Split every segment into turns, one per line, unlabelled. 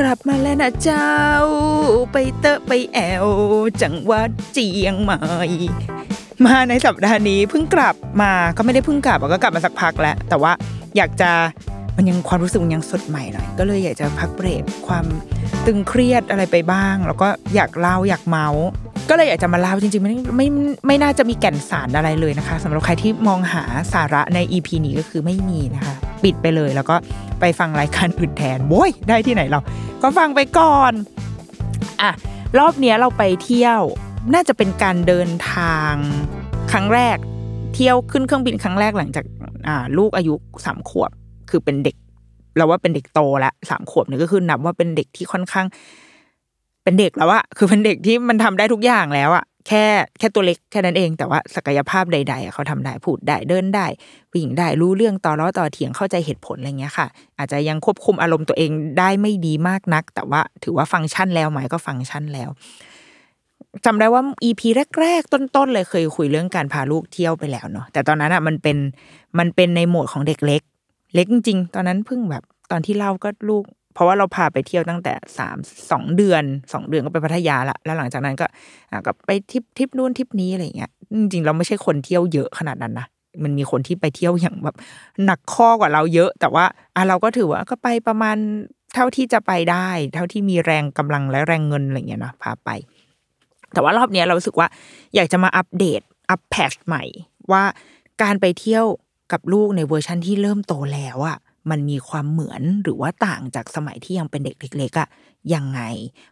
กลับมาแล้วนะเจ้า ไปเตอะไปแอว จังหวัดเจียงใหม่ มาในสัปดาห์นี้เพิ่งกลับมาก็ไม่ได้เพิ่งกลับก็กลับมาสักพักแล้ว แต่ว่าอยากจะมันยังความรู้สึกยังสดใหม่หน่อย ก็เลยอยากจะพักเบรกความตึงเครียดอะไรไปบ้าง แล้วก็อยากเล่าอยากเมาส์ ก็เลยอยากจะมาเล่าจริงๆไม่ไม่ไม่น่าจะมีแก่นสารอะไรเลยนะคะสำหรับใครที่มองหาสาระใน EP นี้ก็คือไม่มีนะคะ ปิดไปเลยแล้วก็ไปฟังรายการอื่นแทนโว้ยได้ที่ไหนเรา ก็ฟังไปก่อนอะรอบเนี้ยเราไปเที่ยว น่าจะเป็นการเดินทางครั้งแรก เที่ยวขึ้นเครื่องบินครั้งแรกหลังจากอ่าลูกอายุสามขวบคือเป็นเด็ก เราว่าเป็นเด็กโตล้วสามขวบเนี่ยก็คือนับว่าเป็นเด็กที่ค่อนข้าง เป็นเด็กแล้วอะคือเป็นเด็กที่มันทำได้ทุกอย่างแล้วอะแค่แค่ตัวเล็กแค่นั้นเองแต่ว่าศักยภาพใดๆเขาทำได้พูดได้เดินได้วิ่งได้รู้เรื่องต่อล้อต่อเถียงเข้าใจเหตุผลอะไรเงี้ยค่ะ อาจจะยังควบคุมอารมณ์ตัวเองได้ไม่ดีมากนัก แต่ว่าถือว่าฟังก์ชันแล้วไหมก็ฟังก์ชันแล้วจำได้ว่า EP แรก ๆ ต้น ๆ เลยเคยคุยเรื่องการพาลูกเที่ยวไปแล้วเนาะแต่ตอนนั้นอะมันเป็นมันเป็นในโหมดของเด็กเล็ก เล็กจริงๆตอนนั้นเพิ่งแบบตอนที่เล่าก็ลูก เพราะว่าเราพาไปเที่ยวตั้งแต่สามสองเดือนสองเดือนก็ไปพัทยาละแล้วหลังจากนั้นก็ก็ไปทริปทริปนู้นทริปนี้อะไรเงี้ยจริงๆเราไม่ใช่คนเที่ยวเยอะขนาดนั้นนะมันมีคนที่ไปเที่ยวอย่างแบบหนักข้อกว่าเราเยอะ แต่ว่าอะเราก็ถือว่าก็ไปประมาณเท่าที่จะไปได้ เท่าที่มีแรงกำลังและแรงเงินอะไรเงี้ยนะพาไป แต่ว่ารอบเนี้ยเราสึกว่าอยากจะมาอัปเดตอัป patch ใหม่ว่าการไปเที่ยวกับลูกในเวอร์ชันที่เริ่มโตแล้วอะ มันมีความเหมือนหรือว่าต่างจากสมัยที่ยังเป็นเด็กเล็กๆอะยังไง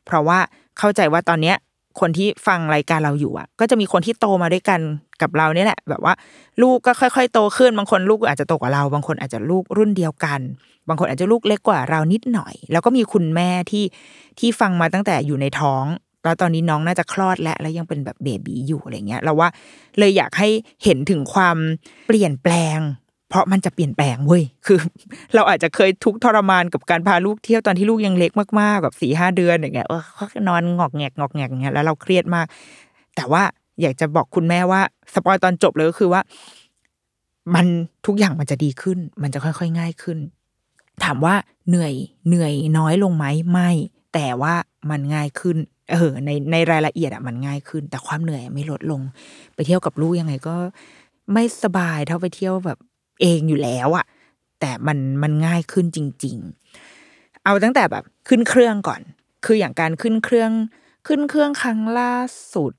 เพราะว่าเข้าใจว่าตอนเนี้ยคนที่ฟังรายการเราอยู่อะ ก็จะมีคนที่โตมาด้วยกันกับเราเนี่ยแหละ แบบว่าลูกก็ค่อย ๆ โตขึ้นบางคนลูกอาจจะโตกว่าเรา บางคนอาจจะลูกรุ่นเดียวกัน บางคนอาจจะลูกเล็กกว่าเรานิดหน่อย แล้วก็มีคุณแม่ที่ที่ฟังมาตั้งแต่อยู่ในท้องแล้วตอนนี้น้องน่าจะคลอดแล้วแล้วยังเป็นแบบเบบีอยู่อะไรเงี้ยเราว่าเลยอยากให้เห็นถึงความเปลี่ยนแปลง เพราะมันจะเปลี่ยนแปลงเว้ยคือ เราอาจจะเคยทุกข์ทรมานกับการพาลูกเที่ยวตอนที่ลูกยังเล็กมากๆแบบสี่ห้าเดือนอย่างเงี้ยเออเขานอนงอกแงกงอกแงกอย่างเงี้ยแล้วเราเครียดมาก แต่ว่าอยากจะบอกคุณแม่ว่าสปอยตอนจบเลยก็คือว่า มันทุกอย่างมันจะดีขึ้น มันจะค่อยๆง่ายขึ้น ถามว่าเหนื่อยเหนื่อยน้อยลงไหมไม่ แต่ว่ามันง่ายขึ้นเออในในรายละเอียดอะมันง่ายขึ้น แต่ความเหนื่อยไม่ลดลง ไปเที่ยวกับลูกยังไงก็ ไม่สบายเท่าไปเที่ยวแบบ เองอยู่แล้วอะแต่มันมันง่ายขึ้นจริง ๆ เอาตั้งแต่แบบขึ้นเครื่องก่อน คืออย่างการขึ้นเครื่อง ขึ้นเครื่องครั้งล่าสุด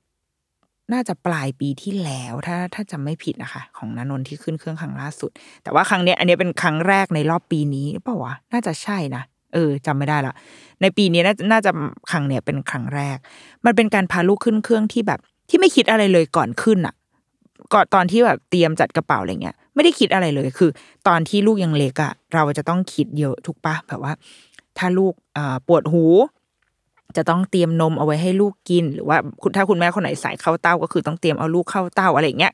น่าจะปลายปีที่แล้ว ถ้าถ้าจำไม่ผิดนะคะ ของนนนท์ที่ขึ้นเครื่องครั้งล่าสุด แต่ว่าครั้งเนี้ยอันนี้เป็นครั้งแรกในรอบปีนี้เปล่าวะน่าจะใช่นะเออจำไม่ได้ละในปีนี้น่าน่าจะครั้งเนี้ยเป็นครั้งแรก มันเป็นการพาลูกขึ้นเครื่องที่แบบที่ไม่คิดอะไรเลยก่อนขึ้นอะ ก่อนตอนที่แบบเตรียมจัดกระเป๋าอะไรเงี้ยไม่ได้คิดอะไรเลย คือ ตอนที่ลูกยังเล็กอะเราจะต้องคิดเยอะทุกปะแบบว่า ถ้าลูกปวดหู จะต้องเตรียมนมเอาไว้ให้ลูกกิน หรือว่าคุณถ้าคุณแม่คนไหนใส่เข้าเต้าก็คือต้องเตรียมเอาลูกเข้าเต้าอะไรเงี้ย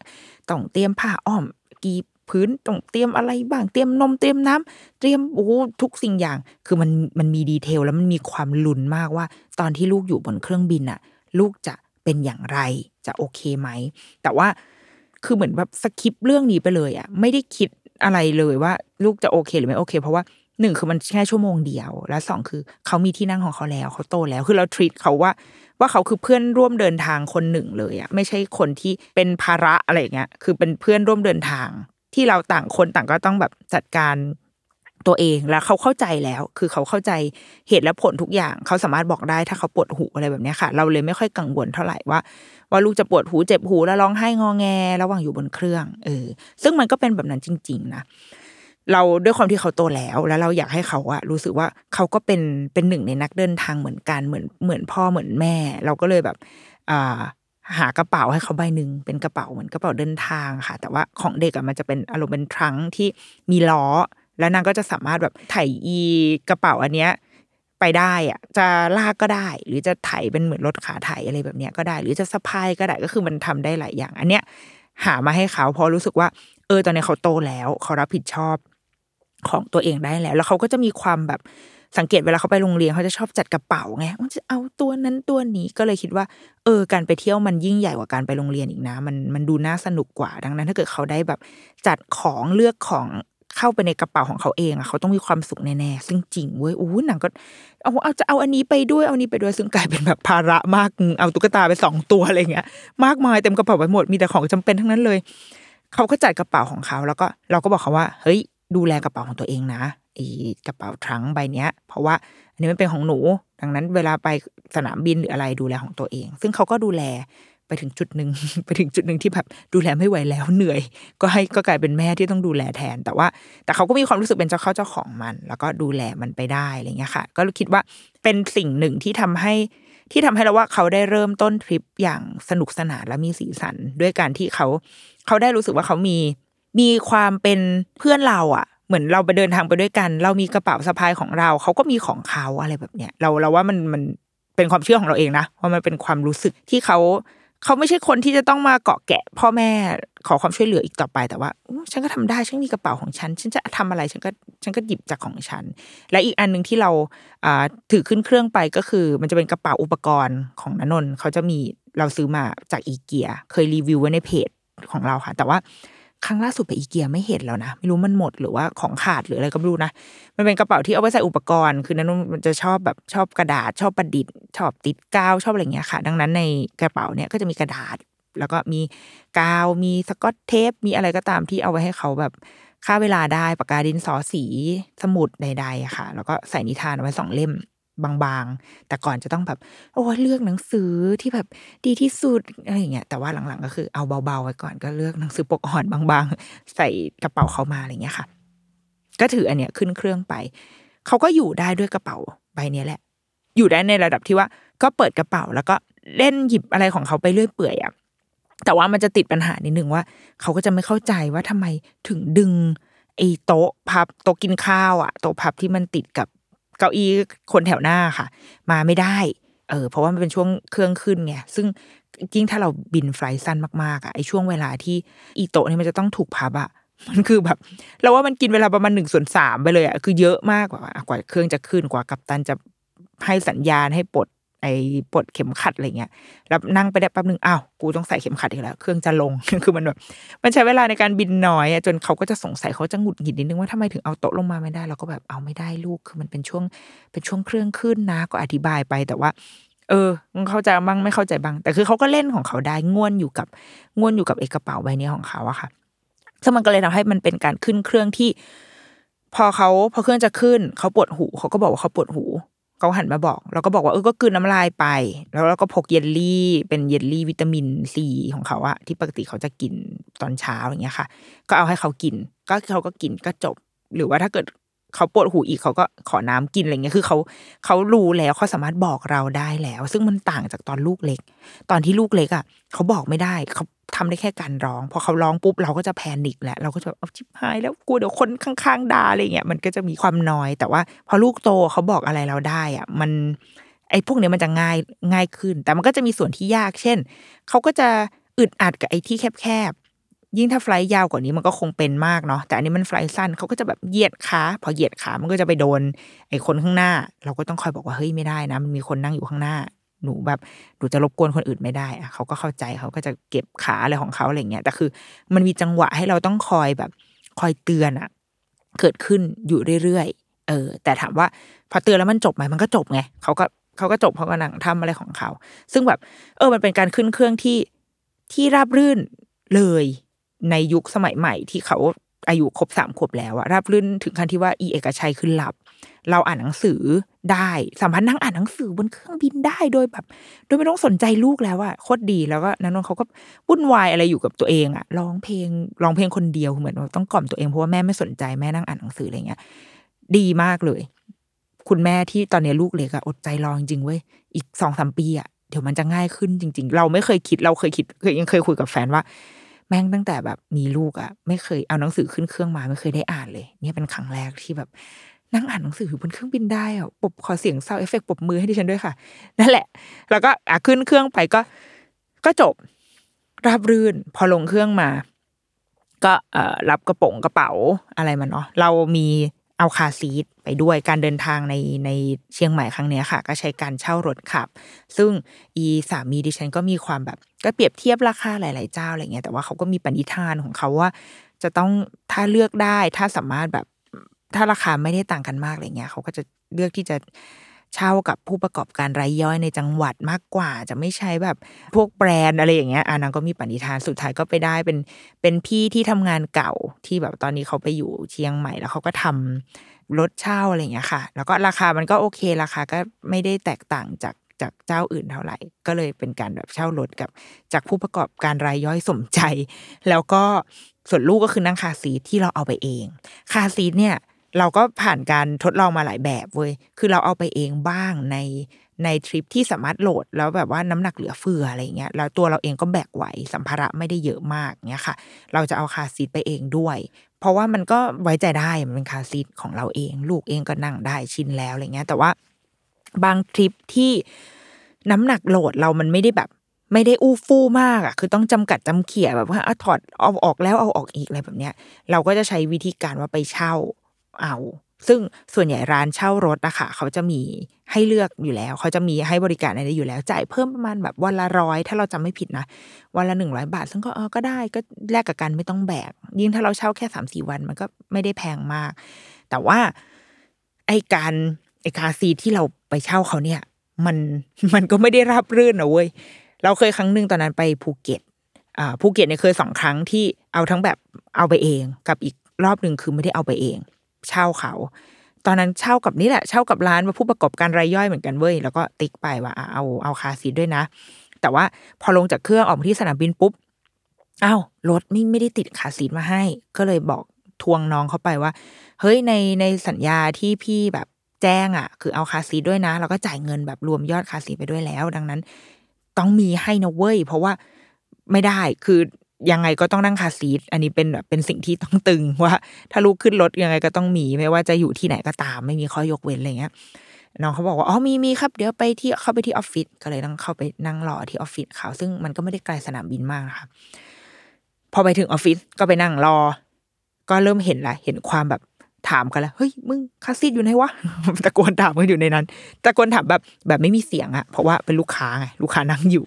ต้องเตรียมผ้าอ้อมกีพื้นต้องเตรียมอะไรบ้างเตรียมนมเตรียมน้ำเตรียมโอ้ทุกสิ่งอย่าง คือมันมันมี detail แล้วมันมีความลุ้นมากว่า ตอนที่ลูกอยู่บนเครื่องบินอะลูกจะเป็นอย่างไรจะโอเคไหม แต่ว่า คือเหมือนแบบ skip เรื่องนี้ไปเลยอะไม่ได้คิดอะไรเลยว่า ลูกจะโอเคหรือไม่โอเค เพราะว่าหนึ่งคือมันแค่ชั่วโมงเดียว และสองคือเขามีที่นั่งของเขาแล้วเขาโตแล้ว คือเรา treat เขาว่า ว่าเขาคือเพื่อนร่วมเดินทางคนหนึ่งเลยอะไม่ใช่คนที่เป็นภาระอะไรเงี้ยคือเป็นเพื่อนร่วมเดินทาง ที่เราต่างคนต่างก็ต้องแบบจัดการ ตัวเองแล้วเขาเข้าใจแล้ว คือเขาเข้าใจเหตุและผลทุกอย่าง เขาสามารถบอกได้ถ้าเขาปวดหูอะไรแบบนี้ค่ะ เราเลยไม่ค่อยกังวลเท่าไหร่ว่า ว่าลูกจะปวดหูเจ็บหูแล้วร้องไห้งอแง ระหว่างอยู่บนเครื่องเออซึ่งมันก็เป็นแบบนั้นจริง ๆ นะเราด้วยความที่เขาโตแล้ว แล้วเราอยากให้เขาอะรู้สึกว่าเขาก็เป็นเป็นหนึ่งในนักเดินทางเหมือนกันเหมือนเหมือนพ่อเหมือนแม่ เราก็เลยแบบอ่าหากระเป๋าให้เขาใบหนึ่งเป็นกระเป๋าเหมือนกระเป๋าเดินทางค่ะ แต่ว่าของเด็กอะมันจะเป็นอารมณ์เป็นทรังที่มีล้อ แล้วนางก็จะสามารถแบบไถอีกระเป๋าอันเนี้ยไปได้อะจะลากก็ได้ หรือจะไถเป็นเหมือนรถขาไถอะไรแบบเนี้ยก็ได้ หรือจะสะพายก็ได้ก็คือมันทำได้หลายอย่าง อันเนี้ยหามาให้เขาเพราะรู้สึกว่า เออตอนนี้เขาโตแล้วเขารับผิดชอบของตัวเองได้แล้ว แล้วเขาก็จะมีความแบบสังเกตเวลาเขาไปโรงเรียนเขาจะชอบจัดกระเป๋าไงมันจะเอาตัวนั้นตัวนี้ก็เลยคิดว่า เออ การไปเที่ยวมันยิ่งใหญ่กว่าการไปโรงเรียนอีกนะ มันมันดูน่าสนุกกว่าดังนั้น ถ้าเกิดเขาได้แบบจัดของเลือกของ เข้าไปในกระเป๋าของเขาเองอะเขาต้องมีความสุขแน่ๆซึ่งจริงเว้ยอู้หนังก็เอาเอาจะเอาอันนี้ไปด้วยเอาอันนี้ไปด้วยซึ่งกลายเป็นแบบภาระมากเอาตุ๊กตาไปสองตัวอะไรเงี้ย มากมายเต็มกระเป๋าไปหมดมีแต่ของจำเป็นทั้งนั้นเลยเขาก็จัดกระเป๋าของเขา แล้วก็เราก็บอกเขาว่า เฮ้ย ดูแลกระเป๋าของตัวเองนะไอ้กระเป๋าทรังใบเนี้ย เพราะว่าอันนี้มันเป็นของหนู ดังนั้นเวลาไปสนามบินหรืออะไรดูแลของตัวเอง ซึ่งเขาก็ดูแล ไปถึงจุดหนึ่งไปถึงจุดหนึ่งที่แบบดูแลไม่ไหวแล้วเหนื่อย ก็ให้ก็กลายเป็นแม่ที่ต้องดูแลแทน แต่ว่า แต่เขาก็มีความรู้สึกเป็นเจ้าเข้าเจ้าของมัน แล้วก็ดูแลมันไปได้อะไรเงี้ยค่ะ ก็คิดว่าเป็นสิ่งหนึ่งที่ทำให้ที่ทำให้เราว่าเขาได้เริ่มต้นทริปอย่างสนุกสนานและมีสีสัน ด้วยการที่เขาเขาได้รู้สึกว่าเขามีมีความเป็นเพื่อนเราอะเหมือนเราไปเดินทางไปด้วยกัน เรามีกระเป๋าสะพายของเรา เขาก็มีของเขาอะไรแบบเนี้ยเราเราว่ามันมันเป็นความเชื่อของเราเองนะว่ามันเป็นความรู้สึกที่เขา เขาไม่ใช่คนที่จะต้องมาเกาะแกะ พ่อแม่ขอความช่วยเหลืออีกต่อไปแต่ว่าฉันก็ทำได้ฉันมีกระเป๋าของฉัน ฉันจะทำอะไรฉันก็ฉันก็หยิบจากของฉัน และอีกอันหนึ่งที่เราถือขึ้นเครื่องไปก็คือ มันจะเป็นกระเป๋าอุปกรณ์ของนนนท์เขาจะมีเราซื้อมาจากอีเกียเคยรีวิวไว้ในเพจของเราค่ะ แต่ว่า ครั้งล่าสุดไปอีเกียไม่เห็นแล้วนะไม่รู้มันหมดหรือว่าของขาดหรืออะไรก็ไม่รู้นะมันเป็นกระเป๋าที่เอาไว้ใส่อุปกรณ์ คือนั้นมันจะชอบแบบชอบกระดาษชอบประดิษฐ์ชอบติดกาวชอบอะไรเงี้ยค่ะ ดังนั้นในกระเป๋าเนี่ยก็จะมีกระดาษ แล้วก็มีกาวมีสกอตเทปมีอะไรก็ตามที่เอาไว้ให้เขาแบบค่าเวลาได้ปากกาดินสอสีสมุดใดๆค่ะ แล้วก็ใส่นิทานเอาไว้สองเล่ม บางๆ แต่ก่อนจะต้องแบบโอ้เลือกหนังสือที่แบบดีที่สุดอะไรอย่างเงี้ยแต่ว่าหลังๆก็คือเอาเบาๆไว้ก่อนก็เลือกหนังสือปกอ่อนบางๆ ใส่กระเป๋าเขามาอะไรเงี้ยค่ะ ก็ถืออันเนี้ยขึ้นเครื่องไป เขาก็อยู่ได้ด้วยกระเป๋าใบเนี้ยแหละ อยู่ได้ในระดับที่ว่าก็เปิดกระเป๋าแล้วก็เล่นหยิบอะไรของเขาไปเรื่อยเปื่อยอะแต่ว่ามันจะติดปัญหานิดนึงว่า เขาก็จะไม่เข้าใจว่าทำไมถึงดึงไอ้โต๊ะพับโต๊ะกินข้าวอะโต๊ะพับที่มันติดกับ เก้าอี้คนแถวหน้าค่ะ มาไม่ได้ เออ เพราะว่ามันเป็นช่วงเครื่องขึ้นไงซึ่งยิ่งถ้าเราบินไฟล์สั้นมากๆอะไอช่วงเวลาที่อีโตะนี่มันจะต้องถูกพับอะมันคือแบบ เราว่ามันกินเวลาประมาณหนึ่งส่วนสามไปเลยอะคือเยอะมากกว่ากว่าเครื่องจะขึ้นกว่ากัปตันจะให้สัญญาณให้ปลด ไอ้ปลดเข็มขัดอะไรเงี้ยแล้วนั่งไปได้แป๊บนึงอ้าวกูต้องใส่เข็มขัดอีกแล้ว เครื่องจะลงคือมันแบบมันใช้เวลาในการบินน้อยอะจนเขาก็จะสงสัยเขาจะหงุดหงิดนิดนึงว่าทำไมถึงเอาโต๊ะลงมาไม่ได้เราก็แบบเอาไม่ได้ลูกคือมันเป็นช่วงเป็นช่วงเครื่องขึ้นนะ ก็อธิบายไปแต่ว่า เออมึงเข้าใจบ้างไม่เข้าใจบ้างแต่คือเขาก็เล่นของเขาได้ง่วนอยู่กับง่วนอยู่กับเอกระเป๋าใบนี้ของเขาอะค่ะซึ่งมันก็เลยทำให้มันเป็นการขึ้นเครื่องที่ พอเขาพอเครื่องจะขึ้นเขาปวดหูเขาก็บอกว่าเขาปวดหู เขาหันมาบอก เราก็บอกว่าเออก็คืนน้ำลายไป แล้วเราก็พกเยลลี่เป็นเยลลี่วิตามินซีของเขาอะที่ปกติเขาจะกินตอนเช้าอย่างเงี้ยค่ะ ก็เอาให้เขากิน ก็เขาก็กินก็จบ หรือว่าถ้าเกิด เขาปวดหูอีกเขาก็ขอน้ำกินอะไรเงี้ยคือเขาเขารู้แล้วเขาสามารถบอกเราได้แล้ว ซึ่งมันต่างจากตอนลูกเล็ก ตอนที่ลูกเล็กอะเขาบอกไม่ได้เขาทำได้แค่การร้อง พอเขาร้องปุ๊บเราก็จะแพนิคแหละเราก็จะเอาชิบหายแล้วกลัวเดี๋ยวคนข้างๆด่าอะไรเงี้ยมันก็จะมีความน้อย แต่ว่า พอลูกโตเขาบอกอะไรเราได้อะมันไอ้พวกเนี้ยมันจะง่ายง่ายขึ้น แต่มันก็จะมีส่วนที่ยาก เช่นเขาก็จะอึดอัดกับไอ้ที่แคบ ยิ่งถ้าไฟล์ยาวกว่านี้มันก็คงเป็นมากเนาะแต่อันนี้มันไฟล์สั้นเขาก็จะแบบเหยียดขาพอเหยียดขามันก็จะไปโดน ไอ้คนข้างหน้า เราก็ต้องคอยบอกว่าเฮ้ยไม่ได้นะมันมีคนนั่งอยู่ข้างหน้า หนูแบบหนูจะรบกวนคนอื่นไม่ได้อะเขาก็เข้าใจเขาก็จะเก็บขาอะไรของเขาอะไรเงี้ยแต่คือ มันมีจังหวะให้เราต้องคอยแบบ คอยเตือนอะเกิดขึ้นอยู่เรื่อยๆเออ แต่ถามว่าพอเตือนแล้วมันจบไหมมันก็จบไงเขาก็เขาก็จบเขาก็นั่งทำอะไรของเขา ซึ่งแบบ เออ มันเป็นการขึ้นเครื่องที่ที่ราบรื่นเลย ในยุคสมัยใหม่ที่เขาอายุครบสามขวบแล้วอะรับรื่นถึงขั้นที่ว่าอีเอกชัยคือหลับ เราอ่านหนังสือได้สัมพันธ์นั่งอ่านหนังสือบนเครื่องบินได้โดยแบบ โดยไม่ต้องสนใจลูกแล้วอะโคตรดีแล้วก็นันนนเขาก็วุ่นวายอะไรอยู่กับตัวเองอะร้องเพลงร้องเพลงคนเดียวเหมือนต้องกล่อมตัวเองเพราะว่าแม่ไม่สนใจแม่นั่งอ่านหนังสืออะไรเงี้ยดีมากเลย คุณแม่ที่ตอนนี้ลูกเล็กอะอดใจรอจริงๆเว้ยอีกสองสามปีอะเดี๋ยวมันจะง่ายขึ้นจริง ๆ เราไม่เคยคิดเราเคยคิดเคยยังเคยคุยกับแฟนว่า แม่งตั้งแต่แบบมีลูกอะไม่เคยเอาหนังสือขึ้นเครื่องมาไม่เคยได้อ่านเลย เนี่ยเป็นครั้งแรกที่แบบนั่งอ่านหนังสือบนเครื่องบินได้อะปบขอเสียงซาเอฟเฟกปบมือให้ดิฉันด้วยค่ะ นั่นแหละ แล้วก็อะขึ้นเครื่องไปก็ ก็จบราบรื่น พอลงเครื่องมา ก็เอ่อรับกระโป๋งกระเป๋าอะไรมันเนาะเรามีเอาคาร์ซีทไปด้วยการเดินทางในในเชียงใหม่ครั้งเนี้ยค่ะ ก็ใช้การเช่ารถขับ ซึ่งอีสามีดิฉันก็มีความแบบ ก็เปรียบเทียบราคาหลาย ๆ เจ้าอะไรเงี้ยแต่ว่าเขาก็มีปณิธานของเขาว่า จะต้องถ้าเลือกได้ถ้าสามารถแบบถ้าราคาไม่ได้ต่างกันมากอะไรเงี้ยเขาก็จะเลือกที่จะเช่ากับผู้ประกอบการรายย่อยในจังหวัดมากกว่า จะไม่ใช้แบบพวกแบรนด์อะไรอย่างเงี้ยอานางก็มีปณิธานสุดท้ายก็ไปได้เป็นเป็นพี่ที่ทำงานเก่าที่แบบตอนนี้เขาไปอยู่เชียงใหม่แล้วเขาก็ทำรถเช่าอะไรเงี้ยค่ะ แล้วก็ราคามันก็โอเคราคาก็ไม่ได้แตกต่างจาก จากเจ้าอื่นเท่าไหร่ ก็เลยเป็นการแบบเช่ารถกับ จากผู้ประกอบการรายย่อยสมใจ แล้วก็ส่วนลูกก็คือนั่งคาซีที่เราเอาไปเอง คาซีเนี่ยเราก็ผ่านการทดลองมาหลายแบบเว้ย คือเราเอาไปเองบ้างในในทริปที่สามารถโหลดแล้วแบบว่าน้ำหนักเหลือเฟืออะไรเงี้ย แล้วตัวเราเองก็แบกไหวสัมภาระไม่ได้เยอะมากเงี้ยค่ะ เราจะเอาคาซีทไปเองด้วย เพราะว่ามันก็ไว้ใจได้มันเป็นคาซีทของเราเอง ลูกเองก็นั่งได้ชินแล้วอะไรเงี้ย แต่ว่า บางทริปที่น้ำหนักโหลดเรามันไม่ได้แบบ ไม่ได้อู้ฟู่มากอะ คือต้องจำกัดจำเขี่ยแบบว่าเอถอดเอาออกแล้วเอาออกอีกอะไรแบบเนี้ย เราก็จะใช้วิธีการว่าไปเช่าเอา ซึ่งส่วนใหญ่ร้านเช่ารถอะคะเขาจะมีให้เลือกอยู่แล้ว เขาจะมีให้บริการอะไรอยู่แล้ว จ่ายเพิ่มประมาณแบบวันละร้อยถ้าเราจำไม่ผิดนะ วันละหนึ่งร้อยบาท ซึ่งก็เออก็ได้ก็แลกกับการไม่ต้องแบก ยิ่งถ้าเราเช่าแค่สามสี่วันมันก็ไม่ได้แพงมาก แต่ว่าไอการ ไอคาร์ซีที่เราไปเช่าเขาเนี่ย มันมันก็ไม่ได้ราบรื่นนะเว้ยเราเคยครั้งหนึ่งตอนนั้นไปภูเก็ตอ่าภูเก็ตเนี่ยเคยสองครั้งที่เอาทั้งแบบเอาไปเองกับอีกรอบหนึ่งคือไม่ได้เอาไปเอง เช่าเขา ตอนนั้นเช่ากับนี่แหละเช่ากับร้านมาผู้ประกอบการรายย่อยเหมือนกันเว้ยแล้วก็ติ๊กไปว่าเอาเอา car seat ด้วยนะ แต่ว่าพอลงจากเครื่องออกมาที่สนามบินปุ๊บอ้าวรถไม่ไม่ได้ติด car seat มาให้ ก็เลยบอกทวงน้องเขาไปว่า เฮ้ยในในสัญญาที่พี่แบบ แจ้งอะ คือเอา car seat ด้วยนะ แล้วก็จ่ายเงินแบบรวมยอด car seat ไปด้วยแล้ว ดังนั้น ต้องมีให้นะเว้ย เพราะว่าไม่ได้คือยังไงก็ต้องนั่งคาซีทอันนี้เป็นแบบเป็นสิ่งที่ต้องตึงว่า ถ้าลูกขึ้นรถยังไงก็ต้องมีไม่ว่าจะอยู่ที่ไหนก็ตาม ไม่มีข้อยกเว้นอะไรเงี้ยน้องเขาบอกว่าอ๋อมีมีครับเดี๋ยวไปที่เข้าไปที่ออฟฟิศก็เลยต้องเข้าไปนั่งรอที่ออฟฟิศเขาซึ่งมันก็ไม่ได้ไกลสนามบินมากนะคะพอไปถึงออฟฟิศก็ไปนั่งรอ ก็เริ่มเห็นละเห็นความแบบ ถามกันแล้วเฮ้ยมึงคาซีดอยู่ไหนวะตะโกนถามกันอยู่ในนั้นตะโกนถามแบบแบบไม่มีเสียงอะเพราะว่าเป็นลูกค้าไงลูกค้านั่งอยู่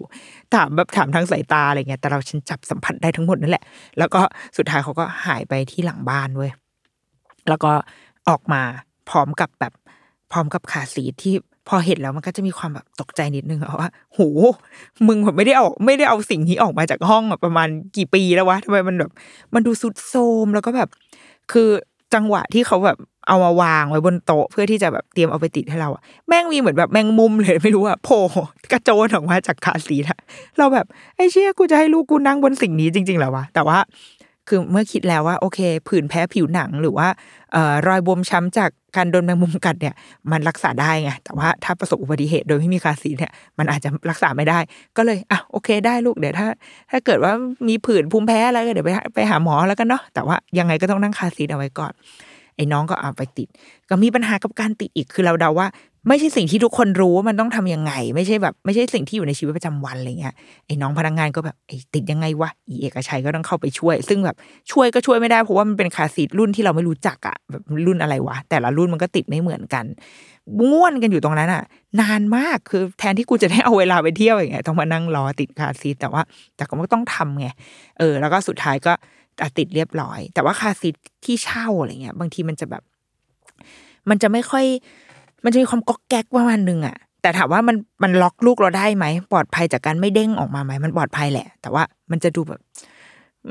ถามแบบถามทางสายตาอะไรเงี้ยแต่เราฉันจับสัมผัสได้ทั้งหมดนั่นแหละ แล้วก็สุดท้ายเขาก็หายไปที่หลังบ้านเว้ยแล้วก็ออกมาพร้อมกับแบบพร้อมกับคาซีทที่พอเห็นแล้วมันก็จะมีความแบบตกใจนิดนึงอะว่าโหมึงแบบไม่ได้เอาไม่ได้เอาสิ่งนี้ออกมาจากห้องอะประมาณกี่ปีแล้ววะทำไมมันแบบมันดูสุดโทมแล้วก็แบบ คือ จังหวะที่เขาแบบเอามาวางไว้บนโต๊ะเพื่อที่จะแบบเตรียมเอาไปติดให้เราอะแม่งมีเหมือนแบบแมงมุมเลยไม่รู้อะโผล่กระโจนออกมาจากคาซีทอะเราแบบไอ้เชี่ยกูจะให้ลูกกูนั่งบนสิ่งนี้จริงๆเหรอวะแต่ว่า คือเมื่อคิดแล้วว่าโอเค ผื่นแพ้ผิวหนังหรือว่าออรอยบวมช้ำจากการโดนแมงมุมกัดเนี่ยมันรักษาได้ไงแต่ว่าถ้าประสบอุบัติเหตุโดยไม่มีคาซีเนี่ยมันอาจจะรักษาไม่ได้ ก็เลยอะโอเคได้ลูกเดี๋ยวถ้า ถ้าเกิดว่ามีผื่นภูมิแพ้อะไรก็เดี๋ยวไปไปหาหมอแล้วกันเนาะแต่ว่ายังไงก็ต้องนั่งคาซีเอาไว้ก่อนไอ้น้องก็เอาไปติด ก็มีปัญหากับการติดอีกคือเราเดาว่า ไม่ใช่สิ่งที่ทุกคนรู้ว่ามันต้องทำยังไง ไม่ใช่แบบ ไม่ใช่สิ่งที่อยู่ในชีวิตประจำวันอะไรเงี้ยไอ้น้องพนักงานก็แบบไอ้ติดยังไงวะอีเอกชัยก็ต้องเข้าไปช่วย ซึ่งแบบช่วยก็ช่วยไม่ได้เพราะว่ามันเป็นคาซีทรุ่นที่เราไม่รู้จักอะแบบรุ่นอะไรวะแต่ละรุ่นมันก็ติดไม่เหมือนกันง่วนกันอยู่ตรงนั้นอะนานมากคือแทนที่กูจะได้เอาเวลาไปเที่ยวอย่างเงี้ยต้องมานั่งรอติดคาซีทแต่ว่า แต่ก็ต้องทำไงเออ แล้วก็สุดท้ายก็ติดเรียบร้อย แต่ว่าคาซีทที่เช่าอะไรเงี้ย บางทีมันจะแบบ มันจะไม่ค่อย มันจะมีความก๊อกแก๊กประมาณนึงอะแต่ถามว่ามันมันล็อกลูกเราได้ไหมปลอดภัยจากการไม่เด้งออกมาไหมมันปลอดภัยแหละ แต่ว่ามันจะดูแบบ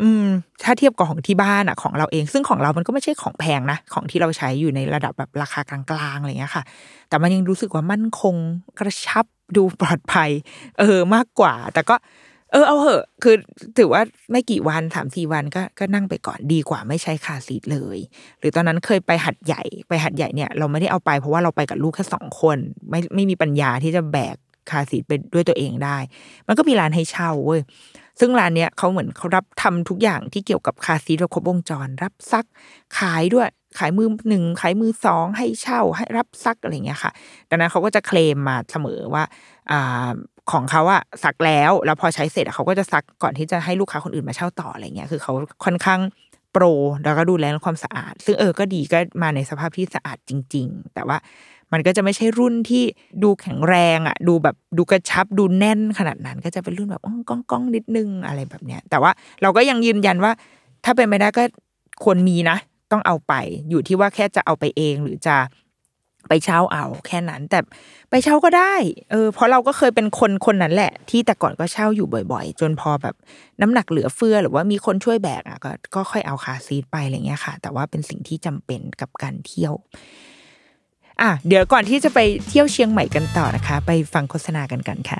อืม ถ้าเทียบกับของที่บ้านอะของเราเอง ซึ่งของเรามันก็ไม่ใช่ของแพงนะของที่เราใช้อยู่ในระดับแบบราคากลางๆอะไรเงี้ยค่ะ แต่มันยังรู้สึกว่ามั่นคงกระชับดูปลอดภัย เออมากกว่า แต่ก็ เออเอาเหอะ คือถือว่าไม่กี่วันสามสี่วันก็ก็นั่งไปก่อนดีกว่าไม่ใช้คาซีทเลย หรือตอนนั้นเคยไปหัดใหญ่ไปหัดใหญ่เนี่ยเราไม่ได้เอาไปเพราะว่าเราไปกับลูกแค่สองคน ไม่ไม่มีปัญญาที่จะแบกคาซีทไปด้วยตัวเองได้ มันก็มีร้านให้เช่าเว้ยซึ่งร้านเนี้ยเขาเหมือนเขารับทำทุกอย่างที่เกี่ยวกับคาซีทครบวงจร รับซักขายด้วยขายมือหนึ่งขายมือสองให้เช่าให้รับซักอะไรเงี้ยค่ะ ดังนั้นเขาก็จะเคลมมาเสมอว่าอ่า ของเขาอะซักแล้ว แล้วพอใช้เสร็จเขาก็จะซักก่อนที่จะให้ลูกค้าคนอื่นมาเช่าต่ออะไรเงี้ยคือเขาค่อนข้างโปรแล้วก็ดูแลเรื่องความสะอาด ซึ่งเออก็ดีก็มาในสภาพที่สะอาดจริง ๆ แต่ว่ามันก็จะไม่ใช่รุ่นที่ดูแข็งแรงอะดูแบบดูกระชับดูแน่นขนาดนั้น ก็จะเป็นรุ่นแบบก้องก้องนิดนึงอะไรแบบเนี้ย แต่ว่าเราก็ยังยืนยันว่า ถ้าเป็นไม่ได้ก็ควรมีนะ ต้องเอาไปอยู่ที่ว่าแค่จะเอาไปเองหรือจะ ไปเช่าเอาแค่นั้น แต่ไปเช่าก็ได้ เออเพราะเราก็เคยเป็นคนคนนั้นแหละ ที่แต่ก่อนก็เช่าอยู่บ่อย ๆ จนพอแบบน้ำหนักเหลือเฟือหรือว่ามีคนช่วยแบกอะก็ก็ค่อยเอาคาร์ซีทไปอะไรเงี้ยค่ะ แต่ว่าเป็นสิ่งที่จำเป็นกับการเที่ยว อะเดี๋ยวก่อนที่จะไปเที่ยวเชียงใหม่กันต่อนะคะ ไปฟังโฆษณากันกันค่ะ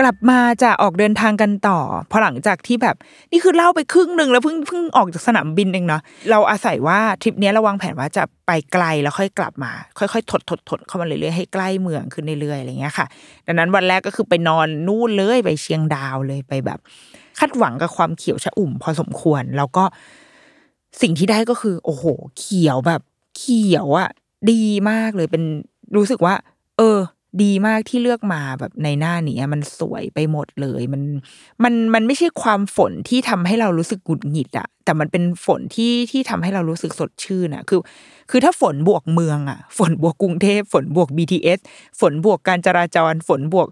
กลับมาจะออกเดินทางกันต่อพอหลังจากที่แบบ นี่คือเล่าไปครึ่งหนึ่งแล้วเพิ่งเพิ่งออกจากสนามบินเองเนาะเราอาศัยว่าทริปนี้เราวางแผนว่าจะไปไกลแล้วค่อยกลับมา ค่อยๆถดถดถดเข้ามาเรื่อยๆให้ใกล้เมืองขึ้นเรื่อยๆอะไรเงี้ยค่ะ ดังนั้นวันแรกก็คือไปนอนนู่นเลยไปเชียงดาวเลยไปแบบ คาดหวังกับความเขียวชะอุ่ม พอสมควรแล้วก็สิ่งที่ได้ก็คือ โอ้โห เขียวแบบเขียวอะดีมากเลยเป็นรู้สึกว่า เออ ดีมากที่เลือกมาแบบในหน้านี้มันสวยไปหมดเลยมันมันมันไม่ใช่ความฝนที่ทำให้เรารู้สึกหงุดหงิดอะแต่มันเป็นฝนที่ที่ทำให้เรารู้สึกสดชื่นอะคือ คือถ้าฝนบวกเมืองอะฝนบวกกรุงเทพฝนบวก BTS ฝนบวกการจราจร ฝนบวก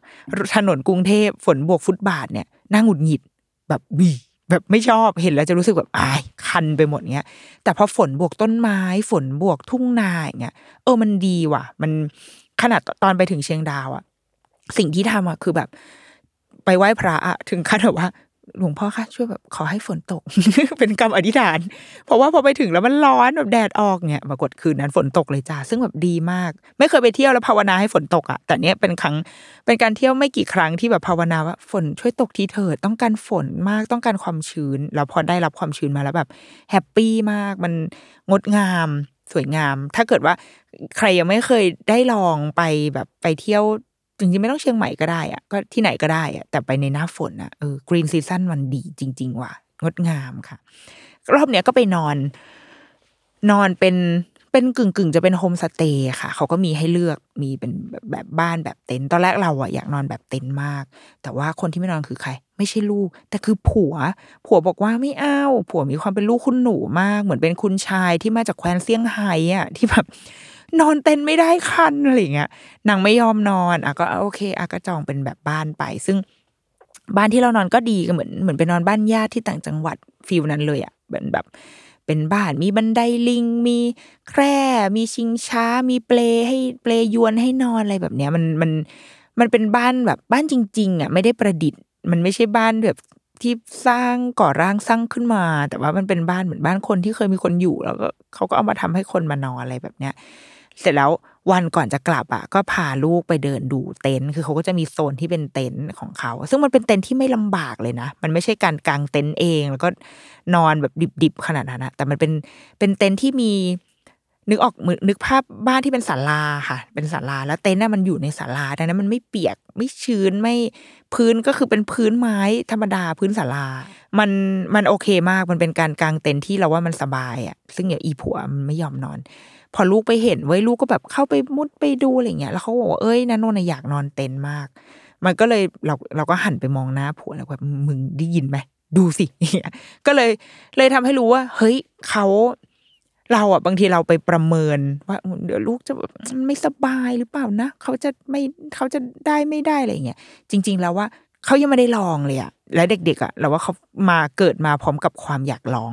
ถนนกรุงเทพฝนบวกฟุตบาทเนี่ยน่าหงุดหงิดแบบวีแบบไม่ชอบเห็นแล้วจะรู้สึกแบบอายคันไปหมดเงี้ย แต่พอฝนบวกต้นไม้ ฝนบวกทุ่งนาอย่างเงี้ยเออมันดีว่ะ มัน ขนาดตอนไปถึงเชียงดาวอะสิ่งที่ทำอะคือแบบ ไปไหว้พระอะถึงขั้นแบบว่าหลวงพ่อคะช่วยแบบขอให้ฝนตก เป็นกรรมอธิษฐาน เพราะว่าพอไปถึงแล้วมันร้อนแบบแดดออกเนี่ยปรากฏคืนนั้นฝนตกเลยจ้าซึ่งแบบดีมาก ไม่เคยไปเที่ยวแล้วภาวนาให้ฝนตกอะแต่เนี้ยเป็นครั้งเป็นการเที่ยวไม่กี่ครั้งที่แบบภาวนาว่าฝนช่วยตกทีเถิดต้องการฝนมากต้องการความชื้น แล้วพอได้รับความชื้นมาแล้วแบบ happy มากมันงดงาม สวยงาม ถ้าเกิดว่าใครยังไม่เคยได้ลองไปแบบไปเที่ยวจริงๆไม่ต้องเชียงใหม่ก็ได้อะก็ที่ไหนก็ได้อะแต่ไปในหน้าฝนอะเออ green season มันดีจริง ๆ ว่ะงดงามค่ะ รอบเนี้ยก็ไปนอน นอนเป็น เป็นกึ่งกึ่งจะเป็นโฮมสเตย์ค่ะ เขาก็มีให้เลือกมีเป็นแบบแบบบ้านแบบเต็นท์ตอนแรกเราอะอยากนอนแบบเต็นท์มาก แต่ว่าคนที่ไม่นอนคือใคร ไม่ใช่ลูก แต่คือผัว ผัวบอกว่าไม่เอาผัวมีความเป็นลูกคุณหนูมาก เหมือนเป็นคุณชายที่มาจากแคว้นเซี่ยงไฮ้อะที่แบบนอนเต็นท์ไม่ได้คันอะไรอย่างเงี้ยนางไม่ยอมนอนอะก็โอเคอะก็จองเป็นแบบบ้านไป ซึ่งบ้านที่เรานอนก็ดีก็เหมือนเหมือนไปนอนบ้านญาติที่ต่างจังหวัดfeel นั้นเลยอะเหมือนแบบ เป็นบ้านมีบันไดลิง มีแคร่มีชิงช้า มีเปลให้เปลยวนให้นอนอะไรแบบเนี้ยมันมันมันเป็นบ้านแบบบ้านจริง ๆอะไม่ได้ประดิษฐ์ มันไม่ใช่บ้านแบบที่สร้างก่อร่างสร้างขึ้นมา แต่ว่ามันเป็นบ้านเหมือนบ้านคนที่เคยมีคนอยู่ แล้วก็เขาก็เอามาทำให้คนมานอนอะไรแบบเนี้ย เสร็จแล้ว วันก่อนจะกลับอะ ก็พาลูกไปเดินดูเต็นท์คือเขาก็จะมีโซนที่เป็นเต็นท์ของเขา ซึ่งมันเป็นเต็นท์ที่ไม่ลำบากเลยนะ มันไม่ใช่การกางเต็นท์เอง แล้วก็นอนแบบดิบๆขนาดนั้นนะแต่มันเป็นเป็นเต็นท์ที่มีนึกออกนึกภาพบ้านที่เป็นศาลาค่ะ เป็นศาลาแล้วเต็นท์น่ะมันอยู่ในศาลาดังนั้นมันไม่เปียกไม่ชื้นไม่พื้นก็คือเป็นพื้นไม้ธรรมดาพื้นศาลา มันมันโอเคมากมันเป็นการกางเต็นท์ที่เราว่ามันสบายอะ ซึ่งอย่างอีผัวมันไม่ยอมนอน พอลูกไปเห็นเว้ยลูกก็แบบเข้าไปมุดไปดูอะไรเงี้ยแล้วเขาบอกว่าเอ้ยนันนนนอยากนอนเต็นท์มาก มันก็เลยเราเราก็หันไปมองหน้าผัวแล้วแบบมึงได้ยินไหมดูสิก็เลยเลยทำให้รู้ว่า เฮ้ยเขาเราอะบางทีเราไปประเมินว่าเดี๋ยวลูกจะไม่สบายหรือเปล่านะเขาจะไม่เขาจะได้ไม่ได้อะไรเงี้ยจริง ๆ แล้วว่าเขายังไม่ได้ลองเลยอะและเด็กๆอะเราว่าเขามาเกิดมาพร้อมกับความอยากลอง